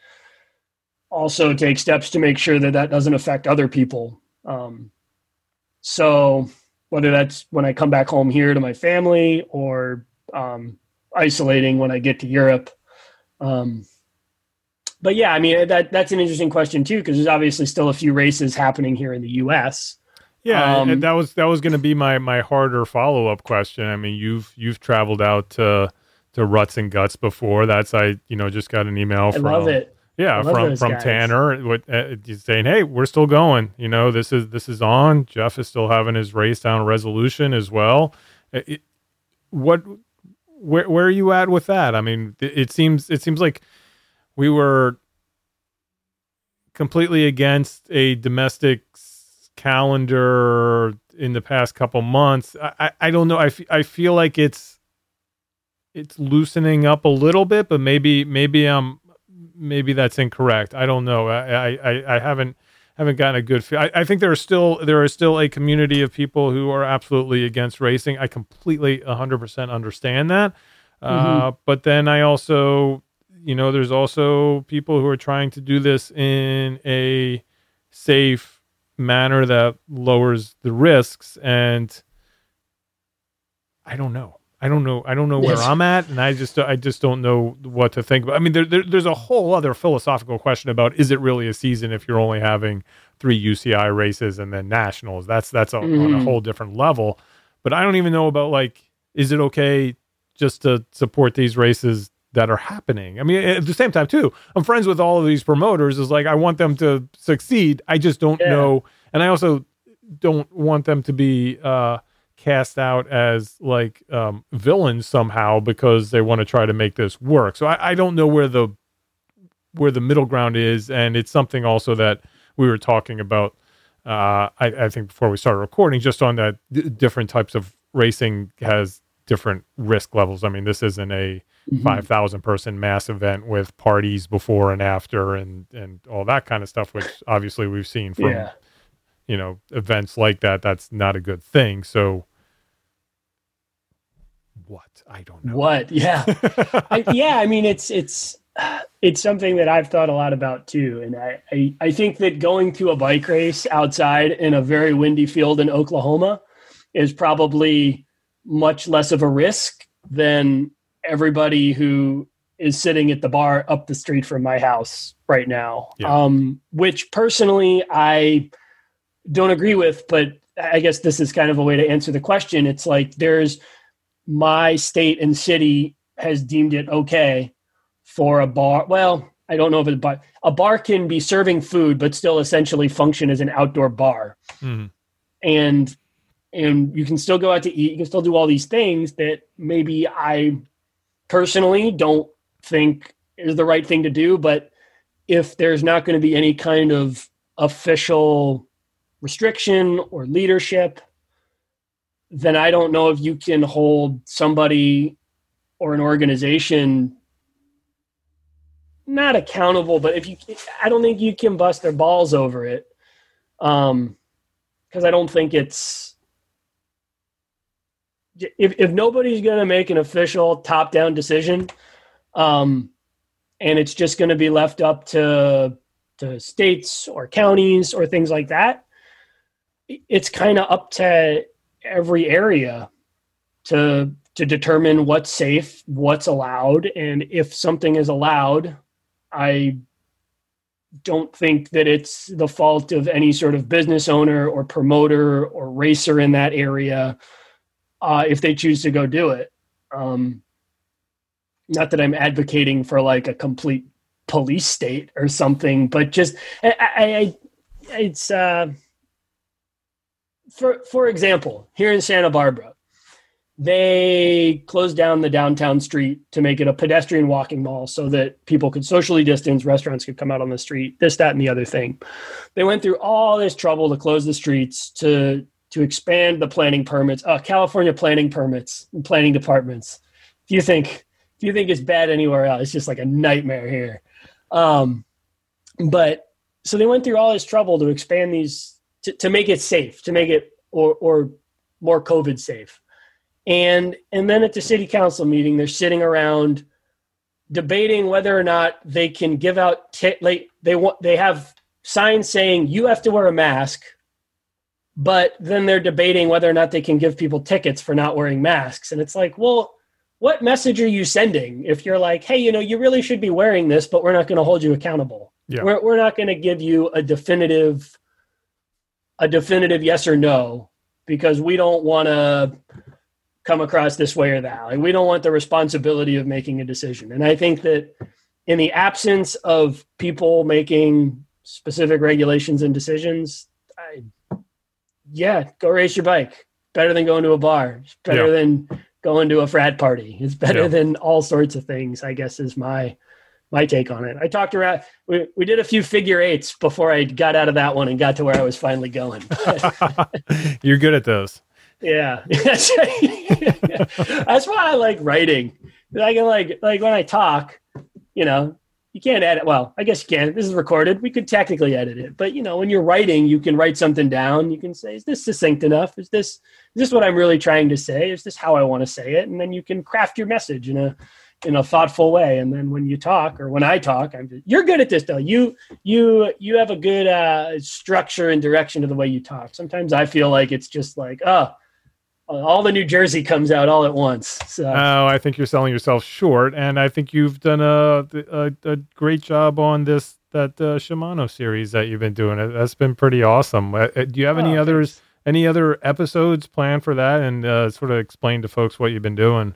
also take steps to make sure that that doesn't affect other people um, so whether that's when I come back home here to my family or um, isolating when I get to Europe. Um, but yeah, I mean that that's an interesting question too because there's obviously still a few races happening here in the U.S.
Yeah, um, and that was that was going to be my my harder follow up question. I mean, you've you've traveled out to to ruts and guts before. That's I you know just got an email
I
from
love it.
Yeah, from from guys. Tanner, what, uh, saying, "Hey, we're still going. You know, this is this is on. Jeff is still having his race down resolution as well. It, what, where where are you at with that? I mean, it, it seems it seems like we were completely against a domestic calendar in the past couple months. I, I, I don't know. I, f- I feel like it's it's loosening up a little bit, but maybe maybe I'm maybe that's incorrect. I don't know. I I, I haven't haven't gotten a good feel. I, I think there are still there is still a community of people who are absolutely against racing. I completely 100% understand that. Uh, mm-hmm. Uh, but then I also, you know, there's also people who are trying to do this in a safe manner that lowers the risks. And I don't know. I don't know. I don't know where I'm at, and I just I just don't know what to think. But I mean, there, there, there's a whole other philosophical question about is it really a season if you're only having three UCI races and then nationals? That's that's a, mm. on a mm. whole different level. But I don't even know about like is it okay just to support these races that are happening? I mean, at the same time too, I'm friends with all of these promoters. Is like I want them to succeed. I just don't yeah. know, and I also don't want them to be. uh cast out as like um, villains somehow because they want to try to make this work. So I, I don't know where the where the middle ground is, and it's something also that we were talking about. Uh, I, I, think before we started recording, just on that d- different types of racing has different risk levels. I mean, this isn't a mm-hmm. five thousand person mass event with parties before and after and and all that kind of stuff, which obviously we've seen from yeah. you know events like that. That's not a good thing. So what? I don't know.
What? Yeah. I, yeah. I mean, it's, it's, it's something that I've thought a lot about too. And I, I, I think that going to a bike race outside in a very windy field in Oklahoma is probably much less of a risk than everybody who is sitting at the bar up the street from my house right now. Yeah. Um, which personally I don't agree with, but I guess this is kind of a way to answer the question. It's like there's my state and city has deemed it okay for a bar. Well, I don't know if it's a bar. A bar can be serving food, but still essentially function as an outdoor bar. Mm. And and you can still go out to eat. You can still do all these things that maybe I personally don't think is the right thing to do. But if there's not going to be any kind of official restriction or leadership, then I don't know if you can hold somebody or an organization not accountable, but if you, I don't think you can bust their balls over it. Um, cause I don't think it's, if, if nobody's going to make an official top down decision, um, and it's just going to be left up to, to states or counties or things like that, it's kind of up to every area to to determine what's safe, what's allowed, and if something is allowed, I don't think that it's the fault of any sort of business owner or promoter or racer in that area uh, if they choose to go do it. Um, not that I'm advocating for like a complete police state or something, but just I, I, I it's uh, for for example, here in Santa Barbara, they closed down the downtown street to make it a pedestrian walking mall so that people could socially distance, restaurants could come out on the street, this, that, and the other thing. They went through all this trouble to close the streets to to expand the planning permits, uh, California planning permits and planning departments. Do you think do you think it's bad anywhere else? It's just like a nightmare here. Um, but so they went through all this trouble to expand these to, to make it safe, to make it or or more COVID safe. And and then at the city council meeting, they're sitting around debating whether or not they can give out t- like they want they have signs saying you have to wear a mask but then they're debating whether or not they can give people tickets for not wearing masks and it's like well what message are you sending if you're like hey you know you really should be wearing this but we're not going to hold you accountable yeah. we're, we're not going to give you a definitive a definitive yes or no because we don't want to come across this way or that. Like we don't want the responsibility of making a decision. And I think that in the absence of people making specific regulations and decisions, yeah, go race your bike. Better than going to a bar. It's better yeah. than going to a frat party. It's better yeah. than all sorts of things. I guess is my my take on it. I talked around. We, we did a few figure eights before I got out of that one and got to where I was finally going.
You're good at those.
Yeah, that's why I like writing. I can like like when I talk, you know, you can't edit. Well, I guess you can. This is recorded. We could technically edit it, but you know, when you're writing, you can write something down. You can say, "Is this succinct enough? Is this is this what I'm really trying to say? Is this how I want to say it?" And then you can craft your message in a in a thoughtful way and then when you talk or when i talk i'm just, you're good at this though you you you have a good uh, structure and direction to the way you talk sometimes i feel like it's just like oh all the new jersey comes out all at once so
oh i think you're selling yourself short and i think you've done a a, a great job on this that uh, shimano series that you've been doing that's been pretty awesome uh, uh do you have any oh, others thanks. any other episodes planned for that and uh, sort of explain to folks what you've been doing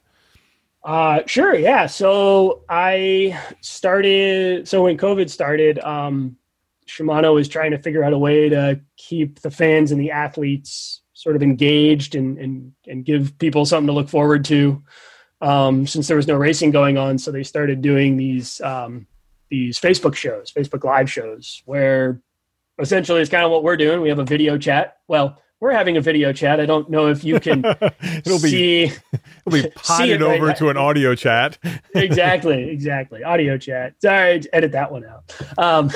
uh, sure. Yeah. So I started. So when COVID started, um, Shimano was trying to figure out a way to keep the fans and the athletes sort of engaged and and and give people something to look forward to. Um, since there was no racing going on, so they started doing these um, these Facebook shows, Facebook Live shows, where essentially it's kind of what we're doing. We have a video chat. Well, we're having a video chat. I don't know if you can it'll
see. Be, it'll be potted over right to an audio chat.
exactly, exactly. Audio chat. Sorry, edit that one out. Um,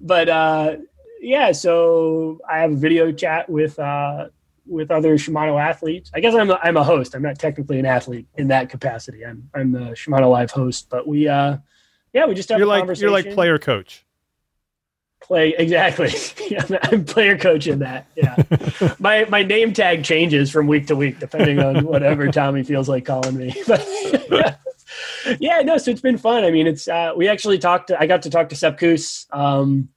but uh, yeah, so I have a video chat with uh, with other Shimano athletes. I guess I'm a, I'm a host. I'm not technically an athlete in that capacity. I'm I'm the Shimano Live host, but we uh, yeah, we just have
you're
like.
You're like player coach
play exactly. I'm player coach in that. Yeah, my my name tag changes from week to week depending on whatever Tommy feels like calling me. But yeah. yeah, no. So it's been fun. I mean, it's uh, we actually talked. To, I got to talk to Sepp Kuss. Um,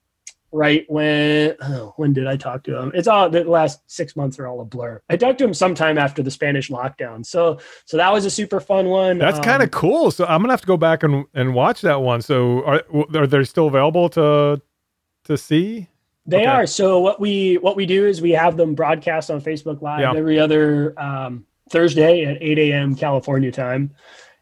right when oh, when did I talk to him? It's all the last six months are all a blur. I talked to him sometime after the Spanish lockdown. So so that was a super fun one.
That's um, kind of cool. So I'm gonna have to go back and and watch that one. So are are they still available to to see?
They okay. are. So what we what we do is we have them broadcast on Facebook Live yeah. every other um, Thursday at 8 a.m. California time,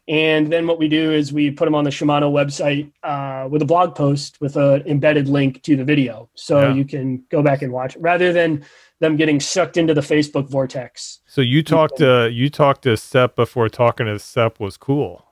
And then what we do is we put them on the Shimano website uh, with a blog post with an embedded link to the video. So
Yeah.
you can go back and watch it, rather than them getting sucked into the Facebook vortex.
So you talked to you talked to Sep before talking to Sep was cool.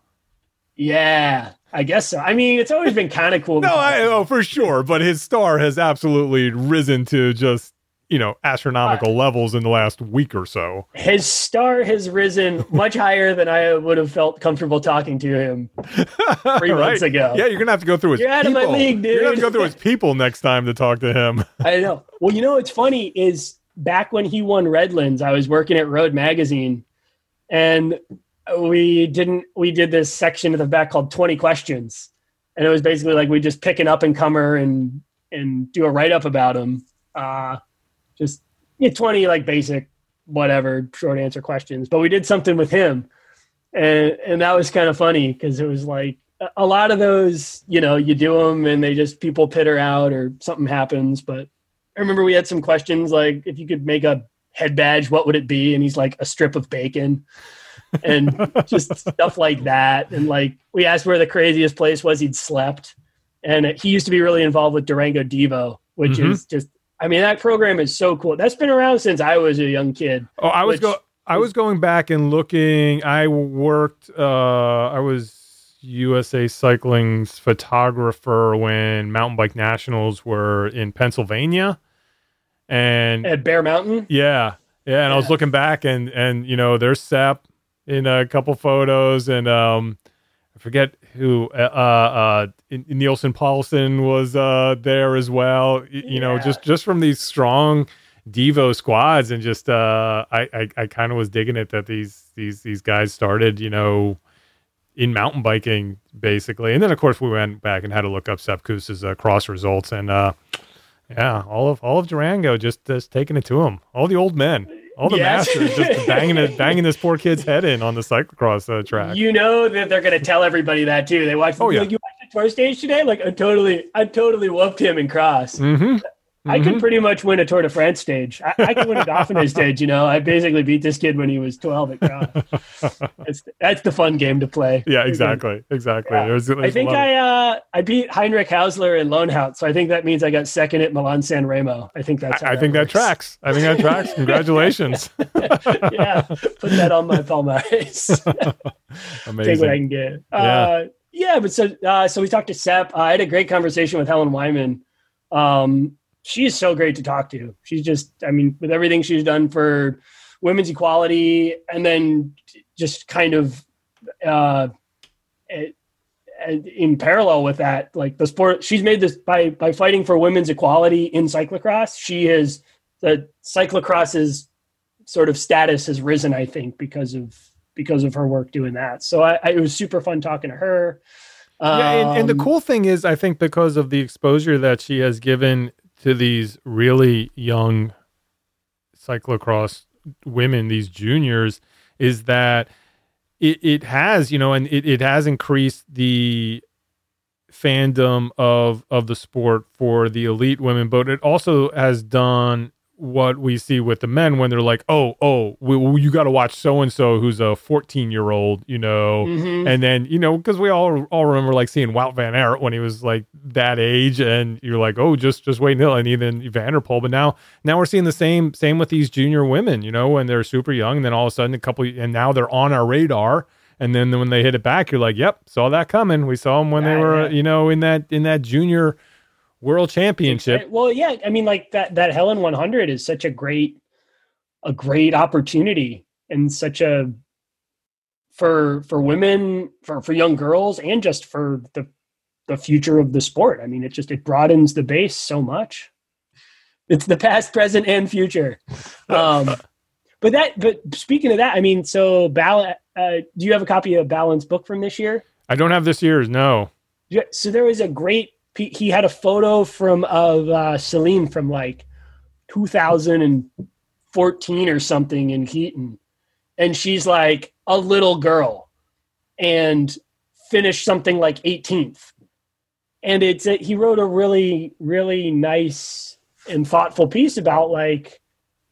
Yeah, I guess so. I mean, it's always been kind of cool.
No, I, oh for sure, but his star has absolutely risen to just you know astronomical levels in the last week or so.
His star has risen much higher than I would have felt comfortable talking to him three months ago.
Yeah, you're gonna have to go through his.
You're out of my
people.
league,
You're gonna have to go through his people next time to talk to him.
I know. Well, you know what's funny is back when he won Redlands, I was working at Road Magazine, and we didn't. We did this section of the back called Twenty Questions, and it was basically like we just pick an up and comer and and do a write up about him. Uh, just yeah, twenty like basic whatever short answer questions. But we did something with him, and and that was kind of funny because it was like a- lot of those, you know, you do them and they just people pitter out or something happens. But I remember we had some questions like if you could make a head badge, what would it be? And he's like a strip of bacon. and just stuff like that. And like we asked where the craziest place was he'd slept. And he used to be really involved with Durango Devo, which
Mhm.
is just I mean, that program is so cool. That's been around since I was a young kid.
Oh, I was go. I was going back and looking. I worked. Uh, I was USA Cycling's photographer when mountain bike nationals were in Pennsylvania, and
At Bear Mountain.
yeah, yeah. And I was looking back, and and you know, there's Sep in a couple photos, and um, I forget who. Uh, uh, uh, Neilson Powless was uh there as well. You know, just just from these strong Devo squads, and just uh, I I, I kind of was digging it that these these these guys started, you know. In mountain biking, basically, and then of course we went back and had to look up Sepp Kuss's uh, cross results, and uh, yeah, all of all of Durango just just taking it to him. All the old men, all the
Yes.
masters, just banging it, banging this poor kid's head in on the cyclocross uh, track.
You know that they're going to tell everybody that too. They watch.
Oh, yeah.
Like, you watched the tour stage today? Like I totally, I totally whooped him in cross.
Hmm
I could pretty much win a Tour de France stage. I, I could win a Dauphiné stage. You know, I basically beat this kid when he was twelve at. That's that's the fun game to play.
Yeah, exactly, exactly.
Yeah.
There's,
I
there's a
think I uh, I beat Heinrich Haussler in Loenhout, so I think that means I got second at Milan San Remo. I think that's.
I, I think that tracks. I think that tracks. Congratulations.
yeah, put that on my palmarès.
Amazing.
Take what I can get.
Yeah.
Uh, yeah, but so uh, so we talked to Sep. Uh, I had a great conversation with Helen Wyman. Um, she is so great to talk to. She's just, I mean, with everything she's done for women's equality, and then just kind of uh, in parallel with that, like the sport, she's made this by by fighting for women's equality in cyclocross. She is the cyclocross's sort of status has risen, I think, because of because of her work doing that. So I, I it was super fun talking to her.
yeah, and, and the
Um,
cool thing is, I think because of the exposure that she has given to these really young cyclocross women, these juniors, is that it, it has, you know, and it, it has increased the fandom of of the sport for the elite women, but it also has done what we see with the men when they're like, oh, oh, we, we- you got to watch so and so who's a 14 year old, you know,
mhm.
and then you know because we all all remember like seeing Wout Van Aert when he was like that age, and you're like, oh, just just wait until and even Van der Poel. But now now we're seeing the same same with these junior women, you know, when they're super young, and then all of a sudden a couple, and now they're on our radar. And then when they hit it back, you're like, "Yep, saw that coming." We saw them when they were,
yeah.
you know, in that in that junior world championship.
Well, yeah, I mean, like that that Helen 100 is such a great a great opportunity and such a for for women for for young girls and just for the the future of the sport. I mean, it just it broadens the base so much. It's the past, present, and future. Um, but that, but speaking of that, I mean, so Bal, uh, do you have a copy of Balance book from this year?
I don't have this year's. No.
Yeah, so there was a great. He he had a photo from of uh, Ceylin from like 2014 or something in Heaton, and she's like a little girl, and finished something like 18th. And it's a, he wrote a really really nice and thoughtful piece about like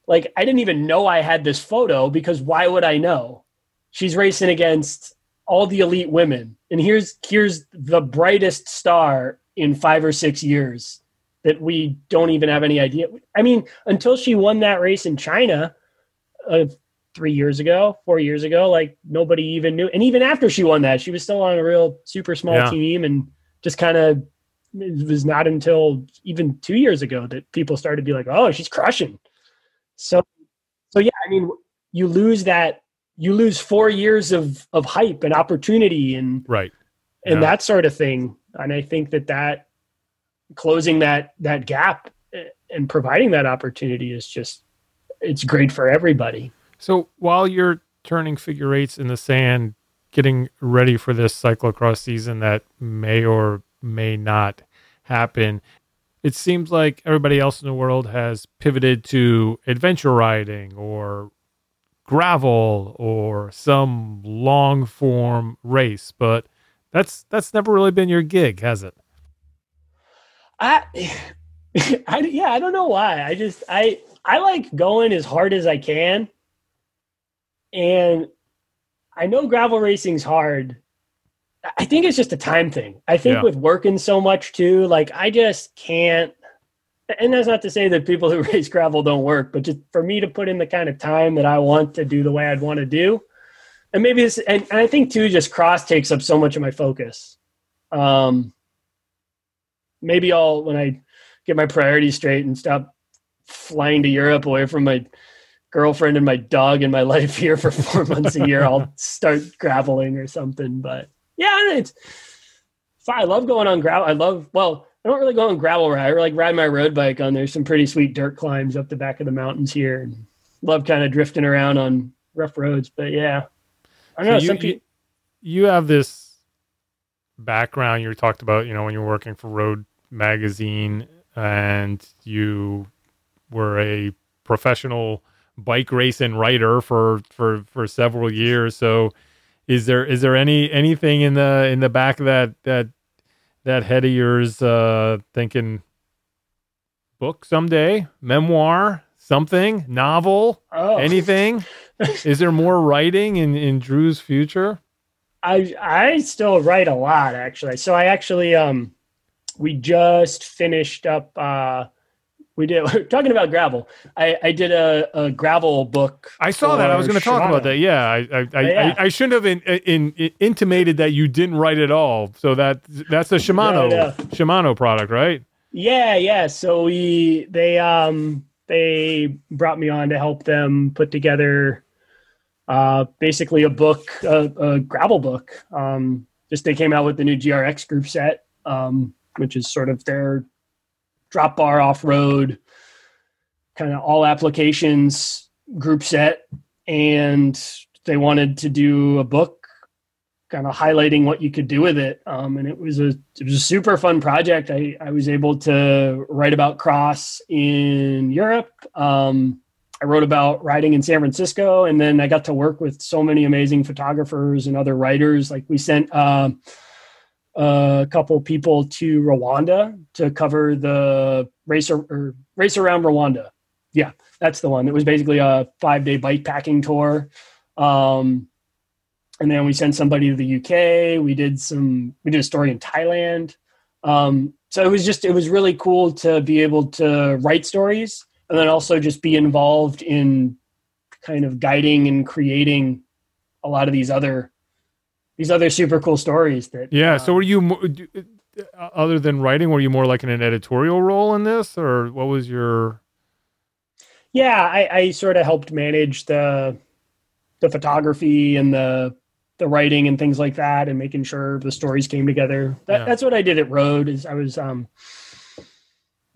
like I didn't even know I had this photo because why would I know? She's racing against all the elite women, and here's here's the brightest star in five or six years that we don't even have any idea. I mean, until she won that race in China uh, three years ago, four years ago, like nobody even knew. And even after she won that, she was still on a real super small
Yeah.
team and just kind of it was not until even two years ago that people started to be like, oh, she's crushing. So, so yeah, I mean, you lose that, you lose four years of of hype and opportunity and
Right.
and
Yeah.
that sort of thing. And I think that that closing that that gap eh, and providing that opportunity is just it's great for everybody.
So while you're turning figure eights in the sand, getting ready for this cyclocross season that may or may not happen, it seems like everybody else in the world has pivoted to adventure riding or gravel or some long form race, but that's that's never really been your gig, has it?
I, I yeah, I don't know why. I just I I like going as hard as I can, and I know gravel racing's hard. I think it's just a time thing. I think
Yeah.
with working so much too, like I just can't. And that's not to say that people who race gravel don't work, but just for me to put in the kind of time that I want to do the way I'd want to do, and maybe this, and, and I think too, just cross takes up so much of my focus. Um, maybe I'll when I get my priorities straight and stop flying to Europe away from my girlfriend and my dog and my life here for four months a year, I'll start graveling or something. But yeah, it's fine. I love going on gravel. I love well, I don't really go on gravel ride. I like ride my road bike on there's some pretty sweet dirt climbs up the back of the mountains here and love kind of drifting around on rough roads. But yeah. I know.
So you- you- you have this background you talked about you know when you were working for road magazine and you were a professional bike racing writer for for for several years. So is there is there any anything in the in the back of that that that head of yours uh thinking book someday? Memoir? Something? Novel?
Oh.
anything is there more writing in in drew's future
I I still write a lot actually. So I actually um we just finished up uh we did talking about gravel. I I did a, a gravel book.
I saw that. I was going to talk about that. Yeah, I I, I,
Yeah.
I, I shouldn't have in, in, in- intimated that you didn't write at all. So that that's a Shimano
No, no.
Shimano product, right?
Yeah, yeah. So we they um they brought me on to help them put together uh basically a book, a, a gravel book. Um just they came out with the new GRX group set, um, which is sort of their drop bar off road kind of all applications group set and they wanted to do a book kind of highlighting what you could do with it. Um, and it was a it was a super fun project. I, I was able to write about cross in Europe. Um, I wrote about riding in San Francisco, and then I got to work with so many amazing photographers and other writers. Like we sent uh, a couple people to Rwanda to cover the race or, race around Rwanda. Yeah, that's the one. It was basically a five day bike packing tour. Um, and then we sent somebody to the UK. We did some. We did a story in Thailand. Um, so it was just it was really cool to be able to write stories and then also just be involved in kind of guiding and creating a lot of these other these other super cool stories that
Yeah.
uh,
so were you uh, other than writing, were you more like in an editorial role in this, or what was your?
yeah I, I sort of helped manage the the photography and the the writing and things like that and making sure the stories came together that,
Yeah.
that's what i did at road is i was um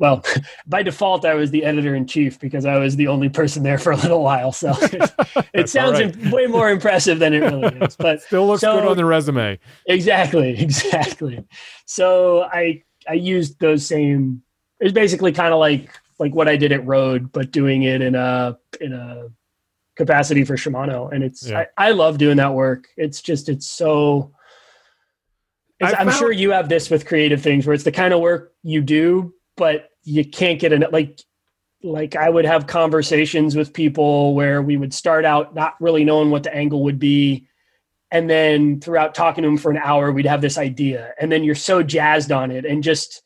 well by default i was the editor in chief because i was the only person there for a little while so it, sounds
right.
way more impressive than it really is but
Still looks
So-
good on the resume.
exactly exactly so i i used those same it was basically kind of like like what i did at road but doing it in a in a capacity for shimano and it's
Yeah.
I, I love doing that work it's just it's so it's, i'm
found-
sure you have this with creative things where it's the kind of work you do but you can't get in like like i would have conversations with people where we would start out not really knowing what the angle would be. And then throughout talking to them for an hour we'd have this idea. And then you're so jazzed on it. And just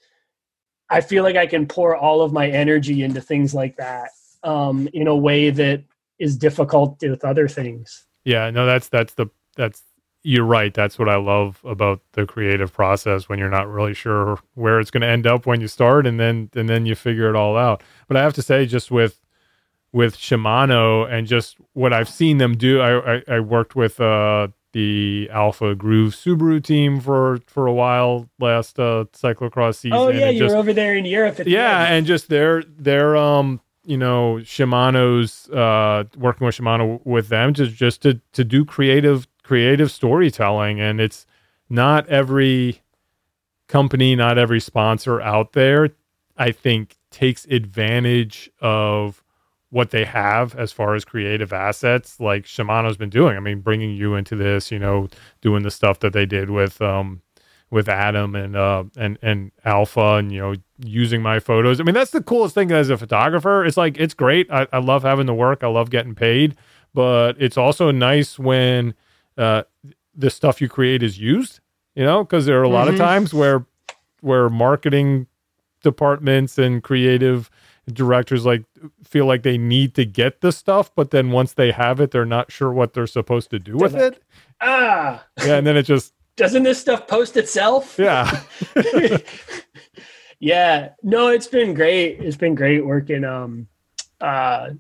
i feel like i can pour all of my energy into things like that um, in a way that is difficult with other things.
Yeah no that's that's the that's you're right that's what i love about the creative process when you're not really sure where it's going to end up when you start and then and then you figure it all out but i have to say just with with Shimano and just what I've seen them do. I, I, I worked with uh, the Alpha Groove Subaru team for for a while last uh, cyclocross season.
Oh yeah, you just, were over there in Europe.
yeah, and just their their um you know Shimano's uh working with Shimano with them just just to to do creative creative storytelling, and it's not every company, not every sponsor out there. I think takes advantage of what they have as far as creative assets like Shimano's been doing. I mean, bringing you into this, you know, doing the stuff that they did with um with Adam and uh and and Alpha and you know using my photos. I mean, that's the coolest thing as a photographer. It's like it's great. I, I love having the work. I love getting paid, but it's also nice when uh the stuff you create is used, you know, because there are a lot mm-hmm. of times where where marketing departments and creative directors like feel like they need to get the stuff, but then once they have it, they're not sure what they're supposed to do with it.
Ah,
yeah, and then it just
doesn't this stuff post itself?
Yeah,
yeah. No, it's been great. It's been great working. Um, uh,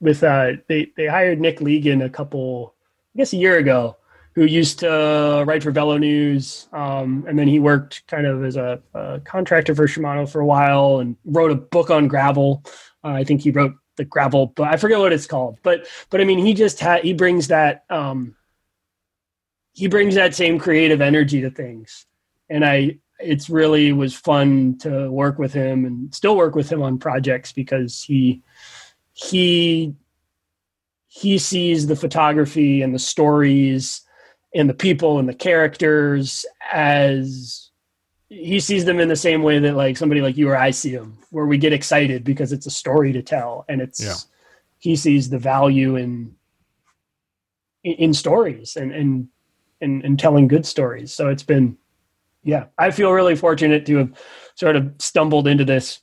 with uh, they they hired Nick Legan a couple, I guess, a year ago who used to write for Velo News, um, and then he worked kind of as a, a, contractor for Shimano for a while, and wrote a book on gravel. Uh, I think he wrote the gravel, but I forget what it's called. But but I mean, he just had he brings that um, he brings that same creative energy to things, and I it's really was fun to work with him and still work with him on projects because he he he sees the photography and the stories and the people and the characters as he sees them in the same way that like somebody like you or I see them, where we get excited because it's a story to tell, and it's yeah. he sees the value in in stories and and and, and telling good stories. So it's been, yeah, I feel really fortunate to have sort of stumbled into this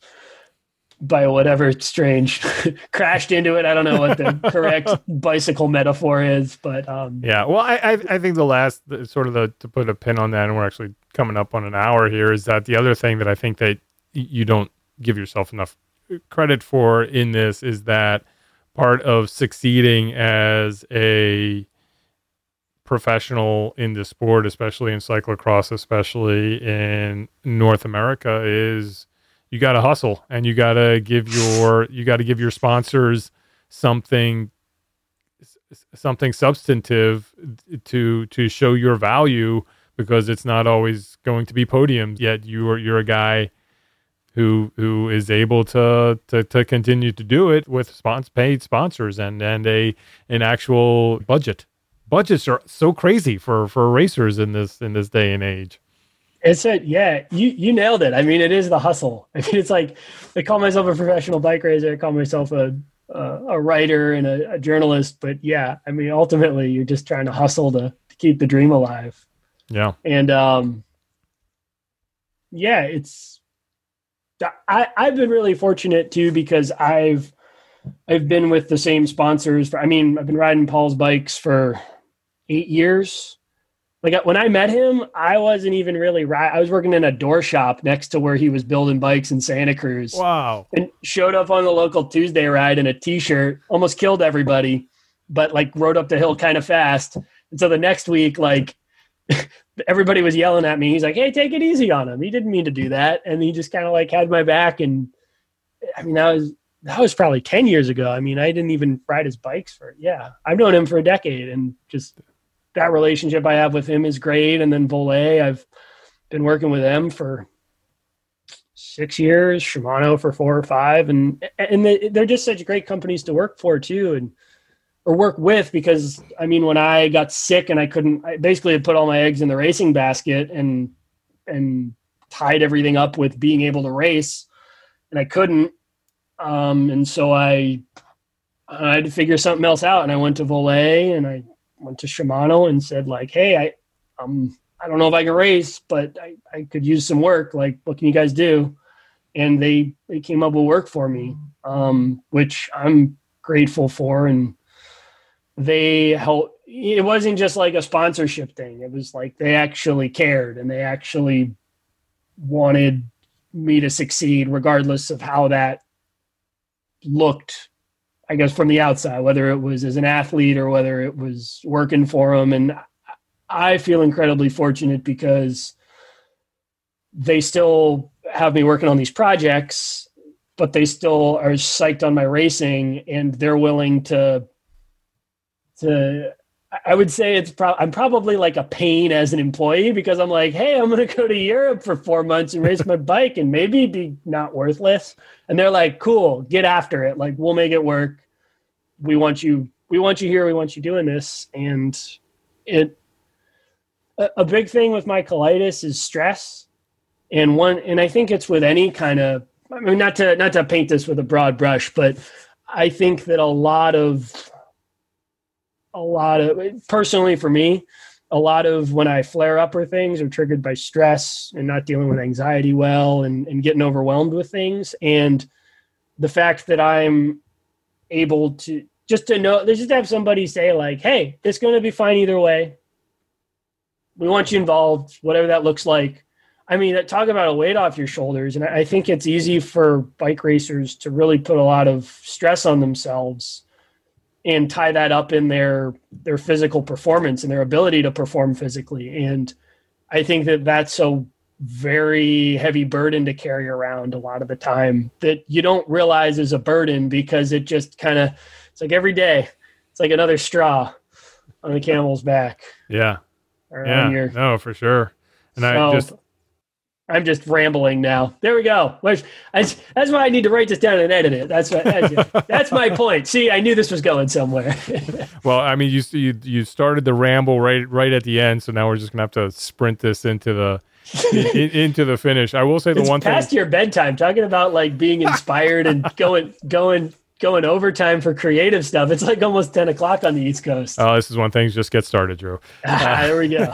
by whatever strange crashed into it. I don't know what the correct bicycle metaphor is, but um,
yeah. Well, I, I, I think the last sort of the to put a pin on that, and we're actually coming up on an hour here. Is that the other thing that I think that you don't give yourself enough credit for in this is that part of succeeding as a professional in the sport, especially in cyclocross, especially in North America, is you got to hustle and you got to give your you got to give your sponsors something something substantive to to show your value because it's not always going to be podiums yet you're you're a guy who who is able to to, to continue to do it with paid sponsors and and a an actual budget. Budgets are so crazy for for racers in this in this day and age
it's a yeah, you you nailed it. I mean, it is the hustle. I mean, it's like I call myself a professional bike racer. I call myself a a, a writer and a, a, journalist. But yeah, I mean, ultimately, you're just trying to hustle to, to keep the dream alive.
Yeah,
and um, yeah, it's I I've been really fortunate too because I've I've been with the same sponsors for. I mean, I've been riding Paul's bikes for eight years like when I met him, I wasn't even really right. I was working in a door shop next to where he was building bikes in Santa Cruz.
Wow.
And showed up on the local Tuesday ride in a t-shirt, almost killed everybody, but like rode up the hill kind of fast. And so the next week, like everybody was yelling at me. He's like, Hey, take it easy on him. He didn't mean to do that. And he just kind of like had my back. And I mean, that was, that was probably 10 years ago. I mean, I didn't even ride his bikes for, yeah, I've known him for a decade and just that relationship I have with him is great. And then Voler, I've been working with them for six years, Shimano for four or five, and and they're just such great companies to work for too, and or work with because I mean when I got sick and I couldn't, I basically put all my eggs in the racing basket and and tied everything up with being able to race, and I couldn't, um, and so I I had to figure something else out, and I went to Voler and I went to Shimano and said like, "Hey, I um I don't know if I can race, but I, I could use some work. Like, what can you guys do?" And they they came up with work for me, um, which I'm grateful for. And they helped. It wasn't just like a sponsorship thing. It was like they actually cared and they actually wanted me to succeed, regardless of how that looked I guess from the outside, whether it was as an athlete or whether it was working for them. And I feel incredibly fortunate because they still have me working on these projects, but they still are psyched on my racing and they're willing to to I would say it's pro- I'm probably like a pain as an employee because I'm like, hey, I'm going to go to Europe for four months and race my bike and maybe be not worthless. And they're like, cool, get after it. Like we'll make it work. We want you. We want you here. We want you doing this. And it a, a big thing with my colitis is stress, and one and I think it's with any kind of. I mean, not to not to paint this with a broad brush, but I think that a lot of a lot of personally for me a lot of when i flare up or things are triggered by stress and not dealing with anxiety well and, and getting overwhelmed with things. And the fact that i'm able to just to know just to have somebody say like hey it's going to be fine either way. We want you involved whatever that looks like. I mean talk about a weight off your shoulders. And i think it's easy for bike racers to really put a lot of stress on themselves and tie that up in their their physical performance and their ability to perform physically. And i think that that's a very heavy burden to carry around a lot of the time that you don't realize is a burden because it just kind of it's like every day it's like another straw on the camel's back.
Yeah. Yeah. your, no for sure. And so, i just
I'm just rambling now. There we go. That's, that's why I need to write this down and edit it. That's what, that's, that's my point. See, I knew this was going somewhere.
well, I mean, you, you you started the ramble right right at the end, so now we're just gonna have to sprint this into the in, into the finish. I will say the
it's
one
past
thing.
your bedtime, talking about like being inspired and going going going overtime for creative stuff. It's like almost 10 o'clock on the East Coast.
Oh, this is when things just get started, Drew.
Ah, there we go.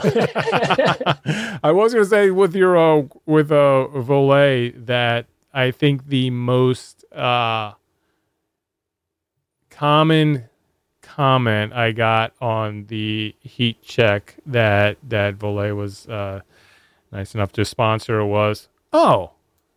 I was going to say with your, uh, with uh, Voler that I think the most uh, common comment I got on the heat check that, that Voler was uh, nice enough to sponsor was, oh,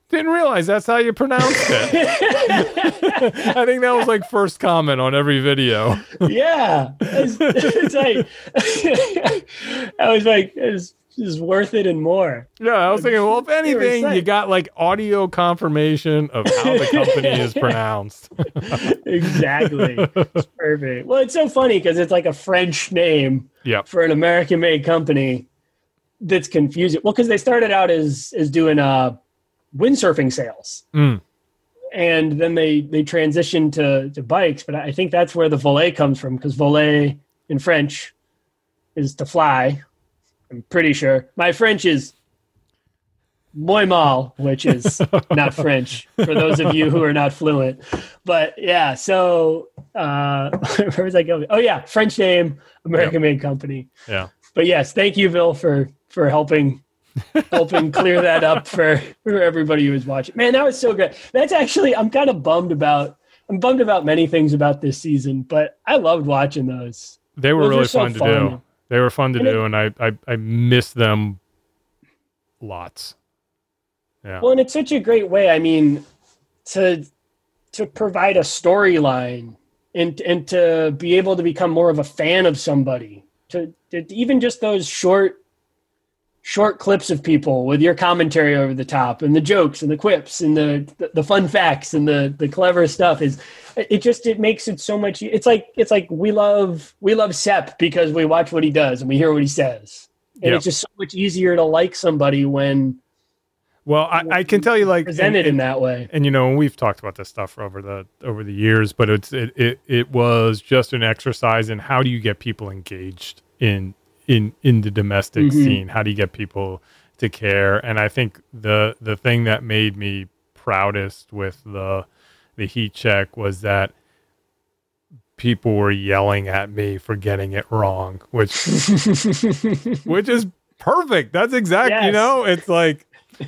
didn't realize that's how you pronounced it. I think that was like first comment on every video.
yeah, it's, it's like I was like, it's, it's worth it and more.
Yeah, I was thinking, well, if anything, you got like audio confirmation of how the company is pronounced.
exactly, it's perfect. Well, it's so funny because it's like a French name
yep.
for an American-made company that's confusing. Well, because they started out as as doing uh windsurfing sails.
Mm.
And then they they transitioned to to bikes, but I think that's where the voler comes from because voler in French is to fly. I'm pretty sure. My French is moi mal, which is not French for those of you who are not fluent. But yeah, so uh, where was I going? Oh yeah, French name, American made company.
Yeah.
But yes, thank you, Bill, for for helping helping clear that up for, for everybody who was watching. Man, that was so great. That's actually I'm kind of bummed about I'm bummed about many things about this season, but I loved watching those.
They were those really so fun to fun. do. They were fun to and do, it, and I, I I miss them lots.
Yeah. Well, and it's such a great way. I mean, to to provide a storyline and and to be able to become more of a fan of somebody. To, to even just those short short clips of people with your commentary over the top and the jokes and the quips and the the, fun facts and the the clever stuff is it just it makes it so much it's like it's like we love we love Sepp because we watch what he does and we hear what he says and yep. it's just so much easier to like somebody when
well I, I can tell you like
presented and, in that way
and you know we've talked about this stuff over the over the years but it's it, it it was just an exercise in how do you get people engaged in in in the domestic mm-hmm. scene? How do you get people to care? And I think the the thing that made me proudest with the the heat check was that people were yelling at me for getting it wrong, which which is perfect. That's exact. You know, it's like,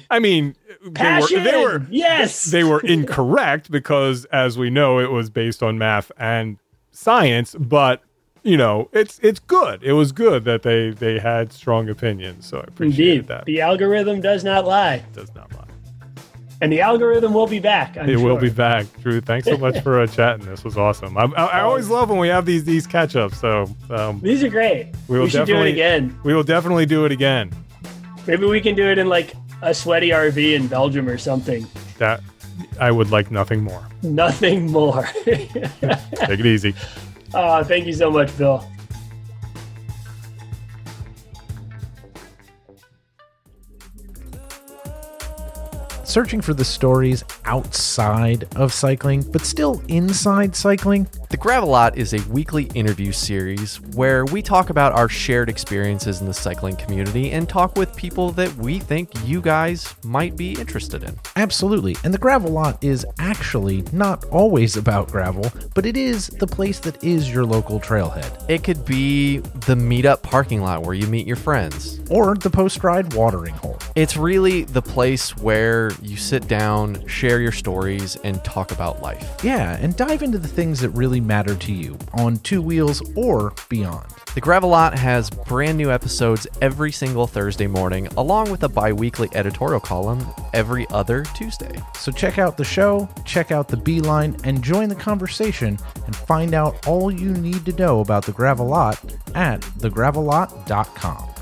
I mean, they were they were
yes.
they were incorrect because, as we know, it was based on math and science. But you know, it's it's good. It was good that they they had strong opinions. So I appreciate
Indeed.
that.
The algorithm does not lie.
It does not lie.
And the algorithm will be back. I'm
It will be back, Drew. Thanks so much for uh, chatting. This was awesome. I, I, I always love when we have these these catch ups. So um,
These are great.
We will
we should do it again.
we will definitely do it again.
Maybe we can do it in like a sweaty RV in Belgium or something.
That I would like nothing more.
Nothing more.
Take it easy.
Uh, thank you so much, Bill.
Searching for the stories outside of cycling, but still inside cycling?
The Gravelot is a weekly interview series where we talk about our shared experiences in the cycling community and talk with people that we think you guys might be interested in.
Absolutely. And the gravel lot is actually not always about gravel, but it is the place that is your local trailhead.
It could be the meetup parking lot where you meet your friends.
Or the post ride watering hole.
It's really the place where you sit down, share your stories, and talk about life.
Yeah, and dive into the things that really matter to you on two wheels or beyond.
The Gravelot has brand new episodes every single Thursday morning, along with a bi weekly editorial column every other Tuesday.
So check out the show, check out the Beeline, and join the conversation and find out all you need to know about the Gravelot at thegravellot.com.